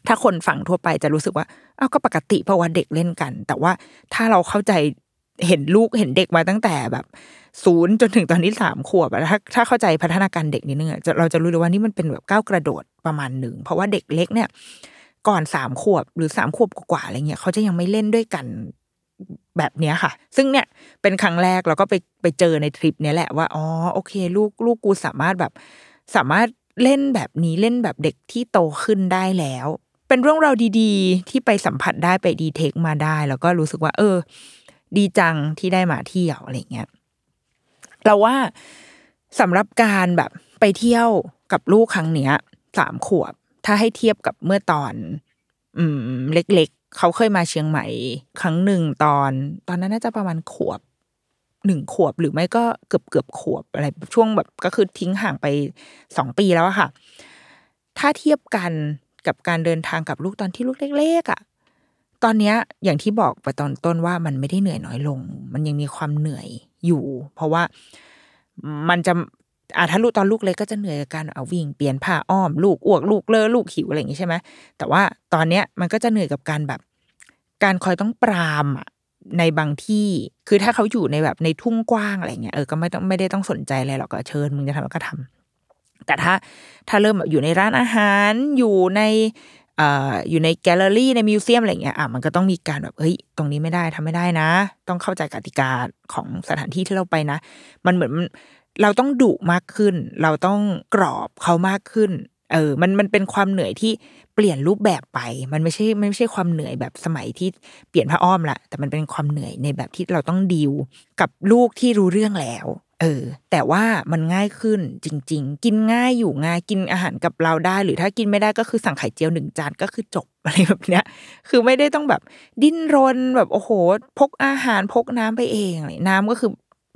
ถ้าคนฟังทั่วไปจะรู้สึกว่าอ้าวก็ปกติเพราะว่าเด็กเล่นกัน แต่ว่าถ้าเราเข้าใจ เห็นลูกเห็นเด็กมาตั้งแต่แบบศูนย์จนถึงตอนนี้สามขวบถ้าถ้าเข้าใจพัฒนาการเด็กนิดนึงอะจะเราจะรู้เลยว่านี่มันเป็นแบบก้าวกระโดดประมาณหนึ่งเพราะว่าเด็กเล็กเนี่ย ก่อนสามขวบหรือสามขวบกว่าอะไรเงี้ยเขาจะยังไม่เล่นด้วยกันแบบเนี้ยค่ะ ซึ่งเนี่ยเป็นครั้งแรกเราก็ไปไปเจอในทริปเนี้ยแหละว่าอ๋อโอเค ลูกลูกกูสามารถแบบ สามารถเล่นแบบนี้เล่นแบบเด็กที่โตขึ้นได้แล้ว เป็นเรื่องราวดี ๆ ที่ไปสัมผัสได้ไปดีเทคมาได้ แล้วก็รู้สึกว่า เออ ดีจังที่ได้มาเที่ยวอะไรเงี้ยเราว่าสำหรับการแบบไปเที่ยวกับลูกครั้งเนี้ยสามขวบ ถ้าให้เทียบกับเมื่อตอน อืม เล็ก ๆ เขาเคยมาเชียงใหม่ ครั้งหนึ่งตอน ตอนนั้นน่าจะประมาณขวบหนึ่งขวบหรือไม่ก็เกือบเกือบขวบอะไรช่วงแบบก็คือทิ้งห่างไปสองปีแล้วอะค่ะ ถ้าเทียบกันกับการเดินทางกับลูกตอนที่ลูกเล็กๆอะ ตอนเนี้ยอย่างที่บอกไปตอนต้นว่ามันไม่ได้เหนื่อยน้อยลง มันยังมีความเหนื่อยอยู่ เพราะว่ามันจะอะถ้าลูกตอนลูกเล็กก็จะเหนื่อยกับการเอาวิ่งเปลี่ยนผ้าอ้อม ลูกอ้วกลูกเลอะลูกหิวอะไรอย่างงี้ใช่ไหมแต่ว่าตอนเนี้ยมันก็จะเหนื่อยกับการแบบ การคอยต้องปรามอะในบางที่ คือถ้าเขาอยู่ในแบบในทุ่งกว้างอะไรเงี้ยเออก็ไม่ต้องไม่ได้ต้องสนใจอะไรหรอกก็เชิญมึงจะทำก็ทำแต่ถ้าถ้าเริ่มแบบอยู่ในร้านอาหารอยู่ใน อยู่ในแกลเลอรี่ใน museum อะไรเงี้ยอะมันก็ต้องมีการแบบเฮ้ยตรงนี้ไม่ได้ทำไม่ได้นะ ต้องเข้าใจกติกาของสถานที่ที่เราไปนะ มันเหมือนเราต้องดุมากขึ้น เราต้องกรอบเขามากขึ้น เออ มันมันเป็นความเหนื่อยที่เปลี่ยนรูปแบบไป มันไม่ใช่ไม่ใช่ความเหนื่อยแบบสมัยที่เปลี่ยนผ้าอ้อมละแต่มันเป็นความเหนื่อยในแบบที่เราต้องดีลกับลูกที่รู้เรื่องแล้ว เออ แต่ว่ามันง่ายขึ้นจริง ๆ กินง่ายอยู่ง่ายกินอาหารกับเราได้ หรือถ้ากินไม่ได้ก็คือสั่งไข่เจียวหนึ่งจานก็คือจบอะไรแบบเนี้ย คือไม่ได้ต้องแบบดิ้นรนแบบโอ้โห พกอาหารพกน้ำไปเองอะไรน้ำก็คือ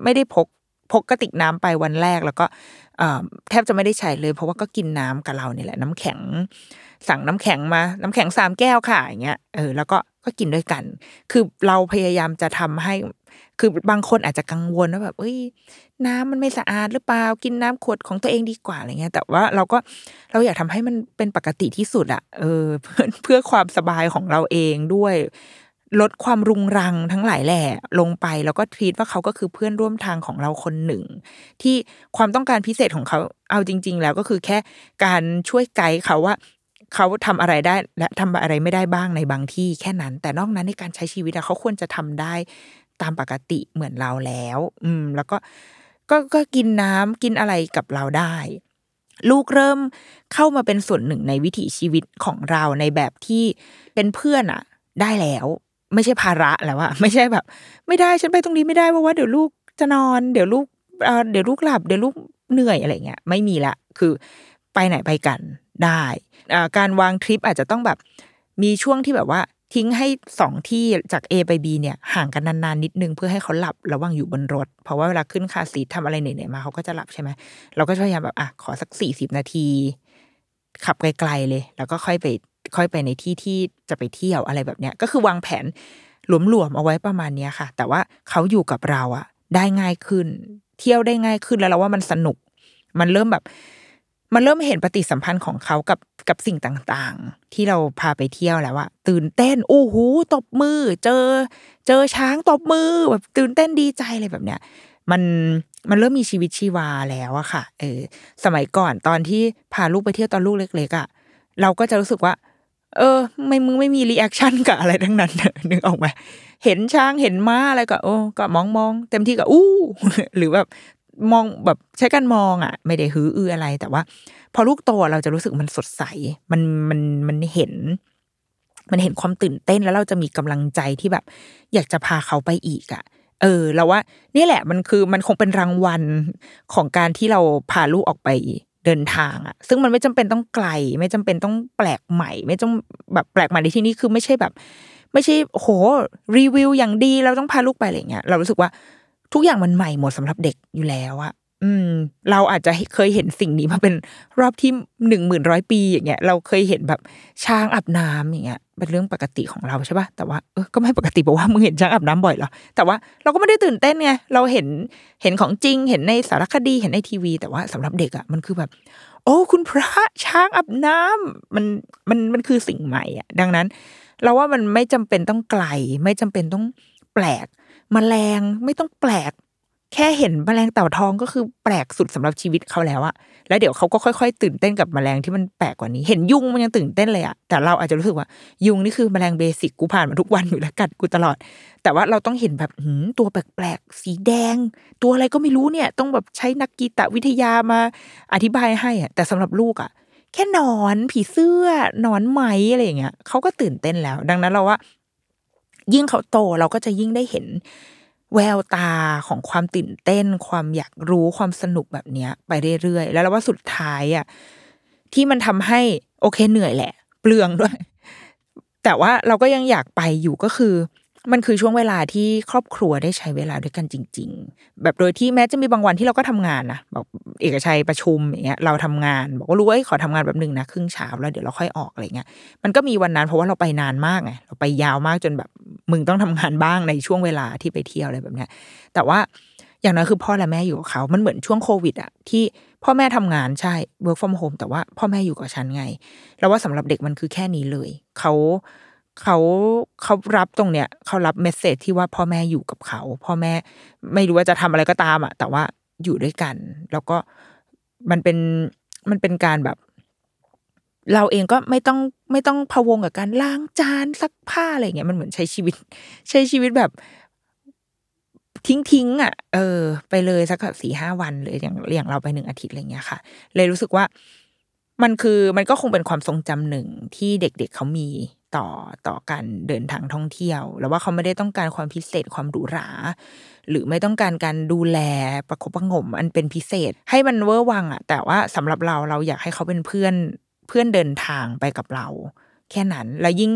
ไม่ได้พกพกกระติกน้ำไปวันแรกแล้วก็แทบจะไม่ได้ใช้เลย เพราะว่าก็กินน้ำกับเราเนี่ยแหละ น้ำแข็ง สั่งน้ำแข็งมา น้ำแข็งสามแก้วค่ะอย่างเงี้ยเออแล้วก็ก็กินด้วยกัน คือเราพยายามจะทำให้ คือบางคนอาจจะกังวลว่าแบบเอ้ย น้ำมันไม่สะอาดหรือเปล่ากินน้ำขวดของตัวเองดีกว่าอะไรเงี้ย แต่ว่าเราก็เราอยากทำให้มันเป็นปกติที่สุดอะเออเพื่อเพื่อความสบายของเราเองด้วย ลดความรุงรังทั้งหลายแหล่ลงไปแล้วก็ทีตว่าเขาก็คือเพื่อนร่วมทางของเราคนหนึ่ง ที่ความต้องการพิเศษของเขาเอาจริง ๆ แล้วก็คือแค่การช่วยไกด์เขาว่าเขาทำอะไรได้และทำอะไรไม่ได้บ้างในบางที่แค่นั้น แต่นอกนั้นในการใช้ชีวิตอะเขาควรจะทำได้ ตามปกติเหมือนเราแล้ว อืม แล้วก็ก็ก็กินน้ำกินอะไรกับเราได้ ลูกเริ่มเข้ามาเป็นส่วนหนึ่งในวิถีชีวิตของเราในแบบที่เป็นเพื่อนอะได้แล้ว ไม่ใช่ภาระแล้วอะไม่ใช่แบบ ไม่ได้ฉันไปตรงนี้ไม่ได้เพราะว่าเดี๋ยวลูกจะนอน เดี๋ยวลูกเดี๋ยวลูกหลับเดี๋ยวลูกเหนื่อยอะไรเงี้ยไม่มีละคือไปไหนไปกันได้ การวางทริปอาจจะต้องแบบมีช่วงที่แบบว่า ทิ้งให้สองที่จาก A ไป B เนี่ยห่างกันนานๆนิดนึงเพื่อให้เขาหลับระหว่างอยู่บนรถ เพราะว่าเวลาขึ้นคาร์ซีททำอะไรเหนื่อยๆมาเขาก็จะหลับใช่ไหมเราก็พยายามแบบอะขอสักสี่สิบนาที ขับไกลๆเลย แล้วก็ค่อยไปค่อยไปในที่ที่จะไปเที่ยวอะไรแบบเนี้ยก็คือวางแผนหลวมๆเอาไว้ประมาณเนี้ยค่ะ แต่ว่าเขาอยู่กับเราอะได้ง่ายขึ้น เที่ยวได้ง่ายขึ้นแล้วเราว่ามันสนุก มันเริ่มแบบ มันเริ่มเห็นปฏิสัมพันธ์ของเขากับกับสิ่งต่างๆ ที่เราพาไปเที่ยวแล้วอะตื่นเต้นอู้หูตบมือ เจอ เจอช้างตบมือแบบตื่นเต้นดีใจอะไรแบบเนี้ยมันมันเริ่มมีชีวิตชีวาแล้วอะค่ะ เออ สมัยก่อนตอนที่พาลูกไปเที่ยวตอนลูกเล็กๆอะเราก็จะรู้สึกว่า เออ ไม่มึงไม่มี reaction กับอะไรทั้งนั้นนึกออกไหมเห็นช้างเห็นม้าอะไรก็ โอ้ก็มองมองเต็มที่ก็อู้ หรือแบบ มองแบบใช้การมองอะ ไม่ได้ฮืออืออะไร แต่ว่า พอลูกโตเราจะรู้สึกมันสดใส มันมันมันเห็น มันเห็นความตื่นเต้นแล้วเราจะมีกำลังใจที่แบบ อยากจะพาเขาไปอีกอะ เออ เราว่า นี่แหละมันคือมันคงเป็นรางวัลของการที่เราพาลูกออกไปเดินทางอะ ซึ่งมันไม่จำเป็นต้องไกล ไม่จำเป็นต้องแปลกใหม่ ไม่ต้องแบบแปลกใหม่ในที่นี้คือไม่ใช่แบบ ไม่ใช่โหรีวิวอย่างดีเราต้องพาลูกไปอะไรเงี้ยเรารู้สึกว่า ทุกอย่างมันใหม่หมดสำหรับเด็กอยู่แล้วอะอืม เราอาจจะเคยเห็นสิ่งนี้มาเป็นรอบที่หนึ่งหมื่นร้อยปีอย่างเงี้ย เราเคยเห็นแบบช้างอาบน้ำอย่างเงี้ย เป็นเรื่องปกติของเราใช่ปะแต่ว่าเออก็ไม่ปกติบอกว่ามึงเห็นช้างอาบน้ำบ่อยเหรอแต่ว่าเราก็ไม่ได้ตื่นเต้นไงเราเห็นเห็นของจริง เห็นในสารคดีเห็นในทีวี แต่ว่าสำหรับเด็กอะมันคือแบบ โอ้คุณพระช้างอาบน้ำมันมันมันคือสิ่งใหม่อะดังนั้น เราว่ามันไม่จำเป็นต้องไกล ไม่จำเป็นต้องแปลก มแมลงไม่ต้องแปลก แค่เห็นแมลงเต่าทองก็คือแปลกสุดสำหรับชีวิตเขาแล้วอะแล้วเดี๋ยวเขาก็ค่อยๆ ตื่นเต้นกับแมลงที่มันแปลกกว่านี้ เห็นยุงมันยังตื่นเต้นเลยอะแต่เราอาจจะรู้สึกว่า ยุงนี่คือแมลงเบสิกกูผ่านมาทุกวันอยู่แล้วกัดกูตลอด แต่ว่าเราต้องเห็นแบบหืมตัวแปลกๆสีแดง ตัวอะไรก็ไม่รู้เนี่ย ต้องแบบใช้นักกีตวิทยามาอธิบายให้อะแต่สำหรับลูกอะแค่นอนผีเสื้อนอนไหมอะไรอย่างเงี้ยเขาก็ตื่นเต้นแล้ว ดังนั้นเราว่า ยิ่งเขาโตเราก็จะยิ่งได้เห็นแววตาของความตื่นเต้น ความอยากรู้ความสนุกแบบเนี้ย ไปเรื่อยๆ แล้วเราว่าสุดท้ายอะที่มันทำให้โอเคเหนื่อยแหละ เปลืองด้วย แต่ว่าเราก็ยังอยากไปอยู่ก็คือ มันคือช่วงเวลาที่ครอบครัวได้ใช้เวลาด้วยกันจริง ๆ แบบโดยที่แม้จะมีบางวันที่เราก็ทำงานนะแบบเอกชัยประชุมอย่างเงี้ยเราทำงาน บอกว่ารู้ว่าขอทำงานแบบหนึ่งนะครึ่งเช้าแล้วเดี๋ยวเราค่อยออกอะไรเงี้ยมันก็มีวันนั้นเพราะว่าเราไปนานมากไงเราไปยาวมากจนแบบมึงต้องทำงานบ้างในช่วงเวลาที่ไปเที่ยวอะไรแบบเนี้ยแต่ว่าอย่างน้อยคือพ่อและแม่อยู่กับเขา มันเหมือนช่วงโควิดอะที่พ่อแม่ทำงานใช่ work from home แต่ว่าพ่อแม่อยู่กับฉันไง แล้วว่าสำหรับเด็กมันคือแค่นี้เลย เขา เขาเขารับตรงเนี้ยเขารับเมสเซจที่ว่าพ่อแม่อยู่กับเขาพ่อแม่ไม่รู้ว่าจะทำอะไรก็ตามอะแต่ว่าอยู่ด้วยกัน แล้วก็มันเป็นมันเป็นการแบบ เราเองก็ไม่ต้องไม่ต้องพะวงกับการล้างจานซักผ้าอะไรเงี้ยมันเหมือนใช้ชีวิต ใช้ชีวิตแบบ ทิ้งทิ้งอะ เออ ไปเลยสักสี่ห้าวันเลยอย่างอย่างเราไปหนึ่งอาทิตย์อะไรเงี้ยค่ะ เลยรู้สึกว่ามันคือมันก็คงเป็นความทรงจำหนึ่งที่เด็กๆเเขามี ต่อต่อการเดินทางท่องเที่ยว แล้วว่าเขาไม่ได้ต้องการความพิเศษความหรูหรา หรือไม่ต้องการการดูแลประคบประหงมอันเป็นพิเศษ ให้มันเวอร์วังอะแต่ว่าสำหรับเราเราอยากให้เขาเป็นเพื่อนเพื่อนเดินทางไปกับเรา แค่นั้น แล้วยิ่ง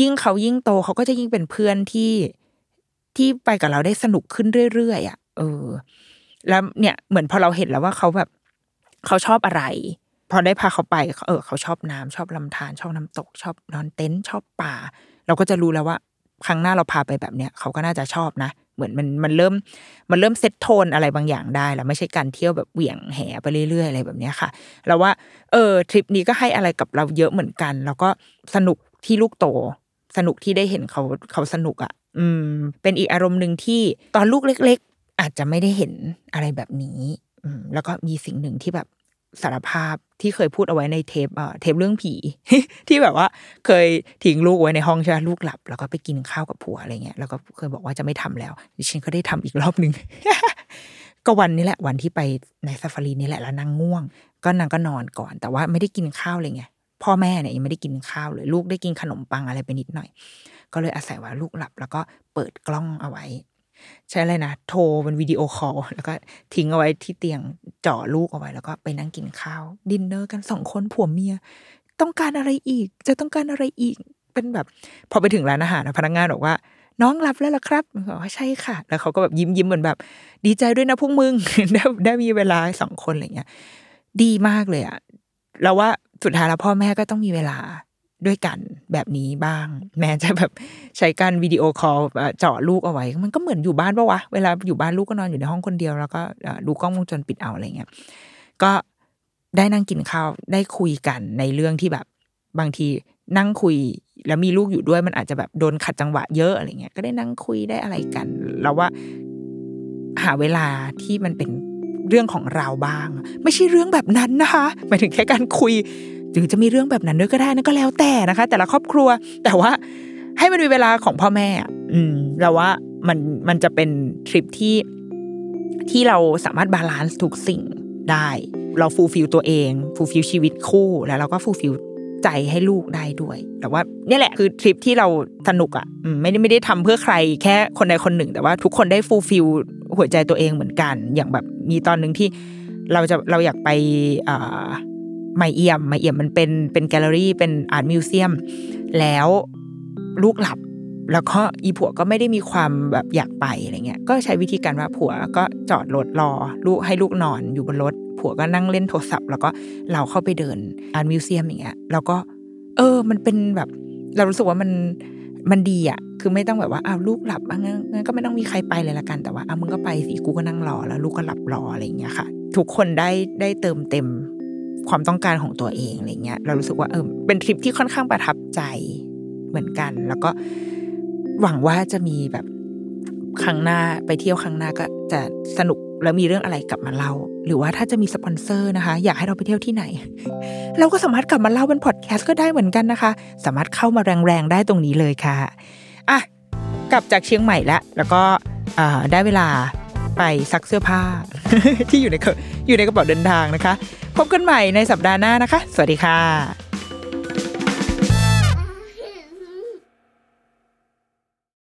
ยิ่งเขายิ่งโตเขาก็จะยิ่งเป็นเพื่อนที่ที่ไปกับเราได้สนุกขึ้นเรื่อยๆอะ เออ แล้วเนี่ยเหมือนพอเราเห็นแล้วว่าเขาแบบ เขาชอบอะไร พอได้พาเขาไปเออเขาชอบน้ำชอบลำธารชอบน้ำตก ชอบนอนเต็นท์ชอบป่า เราก็จะรู้แล้วว่า ครั้งหน้าเราพาไปแบบเนี้ยเขาก็น่าจะชอบนะ เหมือนมันมันเริ่มมันเริ่มเซตโทนอะไรบางอย่างได้แล้วไม่ใช่การเที่ยวแบบเหวี่ยงแหไปเรื่อยๆอะไรแบบเนี้ยค่ะเราว่า เออทริปนี้ก็ให้อะไรกับเราเยอะเหมือนกัน แล้วก็สนุกที่ลูกโต สนุกที่ได้เห็นเขาเขาสนุกอะ อืม เป็นอีกอารมณ์หนึ่งที่ตอนลูกเล็ก ๆ อาจจะไม่ได้เห็นอะไรแบบนี้ อืมแล้วก็มีสิ่งหนึ่งที่แบบ สารภาพที่เคยพูดเอาไว้ในเทปเทปเรื่องผี ที่แบบว่า เคยทิ้งลูกไว้ในห้องใช่ไหมลูกหลับ แล้วก็ไปกินข้าวกับผัวอะไรเงี้ยแล้วก็เคยบอกว่าจะไม่ทำแล้วดิฉันก็ได้ทำอีกรอบหนึ่งก็วันนี้แหละวันที่ไปในซาฟารีนี่แหละแล้วนางง่วง ก็นางก็นอนก่อน แต่ว่าไม่ได้กินข้าวเลยไงพ่อแม่เนี่ยยังไม่ได้กินข้าวเลย ลูกได้กินขนมปังอะไรไปนิดหน่อย ก็เลยอาศัยว่าลูกหลับ แล้วก็เปิดกล้องเอาไว้ ใช้อะไรนะโทรเป็น video call แล้วก็ทิ้งเอาไว้ที่เตียงจ่อลูกเอาไว้ แล้วก็ไปนั่งกินข้าว ดินเนอร์กันสองคนผัวเมีย ต้องการอะไรอีก จะต้องการอะไรอีกเป็นแบบ พอไปถึงร้านอาหารนะพนักงานบอกว่า น้องหลับแล้วล่ะครับบอกว่าใช่ค่ะ แล้วเขาก็แบบยิ้มยิ้มเหมือนแบบ ดีใจด้วยนะพวกมึงได้ได้มีเวลาสองคนอะไรเงี้ย ดีมากเลยอะเราว่าสุดท้ายแล้วพ่อแม่ก็ต้องมีเวลา ด้วยกันแบบนี้บ้าง แม้จะแบบใช้การ video call จ่อลูกเอาไว้ มันก็เหมือนอยู่บ้านปะวะ เวลาอยู่บ้านลูกก็นอนอยู่ในห้องคนเดียว แล้วก็ดูกล้องวงจรปิดเอาอะไรเงี้ยก็ได้นั่งกินข้าวได้คุยกันในเรื่องที่แบบบางทีนั่งคุยแล้วมีลูกอยู่ด้วยมันอาจจะแบบโดนขัดจังหวะเยอะอะไรเงี้ยก็ได้นั่งคุยได้อะไรกันเราว่าหาเวลาที่มันเป็นเรื่องของเราบ้าง ไม่ใช่เรื่องแบบนั้นนะคะหมายถึงแค่การคุย หรือจะมีเรื่องแบบนั้นด้วยก็ได้นั่นก็แล้วแต่นะคะ แต่ละครอบครัว แต่ว่าให้มันมีเวลาของพ่อแม่ อืมเราว่ามันมันจะเป็นทริปที่ที่เราสามารถ balance ทุกสิ่งได้ เรา fulfill ตัวเอง fulfill ชีวิตคู่แล้วเราก็ fulfill ใจให้ลูกได้ด้วย แต่ว่าเนี่ยแหละคือทริปที่เราสนุกอะไม่ได้ไม่ได้ทำเพื่อใครแค่คนใดคนหนึ่ง แต่ว่าทุกคนได้ fulfill หัวใจตัวเองเหมือนกัน อย่างแบบมีตอนหนึ่งที่เราจะเราอยากไปอ ใหม่เอี่ยมใหม่เอี่ยมมันเป็นเป็นแกลเลอรี่เป็น art museum แล้วลูกหลับ แล้วก็อีผัวก็ไม่ได้มีความแบบอยากไปอะไรเงี้ยก็ใช้วิธีการว่าผัวก็จอดรถรอ ลูกให้ลูกนอนอยู่บนรถ ผัวก็นั่งเล่นโทรศัพท์ แล้วก็เราเข้าไปเดิน art museum อย่างเงี้ยแล้วก็ เออมันเป็นแบบ เรารู้สึกว่ามันมันดีอะ คือไม่ต้องแบบว่าอ้าวลูกหลับงั้นงั้นก็ไม่ต้องมีใครไปเลยละกัน แต่ว่าอ้าวมึงก็ไปสิ กูก็นั่งรอแล้ว ลูกก็หลับรออะไรอย่างเงี้ยค่ะ ทุกคนได้ได้เติมเต็ม ความต้องการของตัวเองอะไรเงี้ยเรารู้สึกว่าเออเป็นทริปที่ค่อนข้างประทับใจเหมือนกัน แล้วก็หวังว่าจะมีแบบครั้งหน้าไปเที่ยวครั้งหน้าก็จะสนุกแล้วมีเรื่องอะไรกลับมาเล่า หรือว่าถ้าจะมีสปอนเซอร์นะคะ อยากให้เราไปเที่ยวที่ไหน เราก็สามารถกลับมาเล่าเป็นพอดแคสต์ก็ได้เหมือนกันนะคะ สามารถเข้ามาแรงๆได้ตรงนี้เลยค่ะอะกลับจากเชียงใหม่แล้วแล้วก็ได้เวลา ไปซักเสื้อผ้า ที่อยู่ในกระอยู่ในกระเป๋าเดินทางนะคะ พบกันใหม่ในสัปดาห์หน้านะคะ สวัสดีค่ะ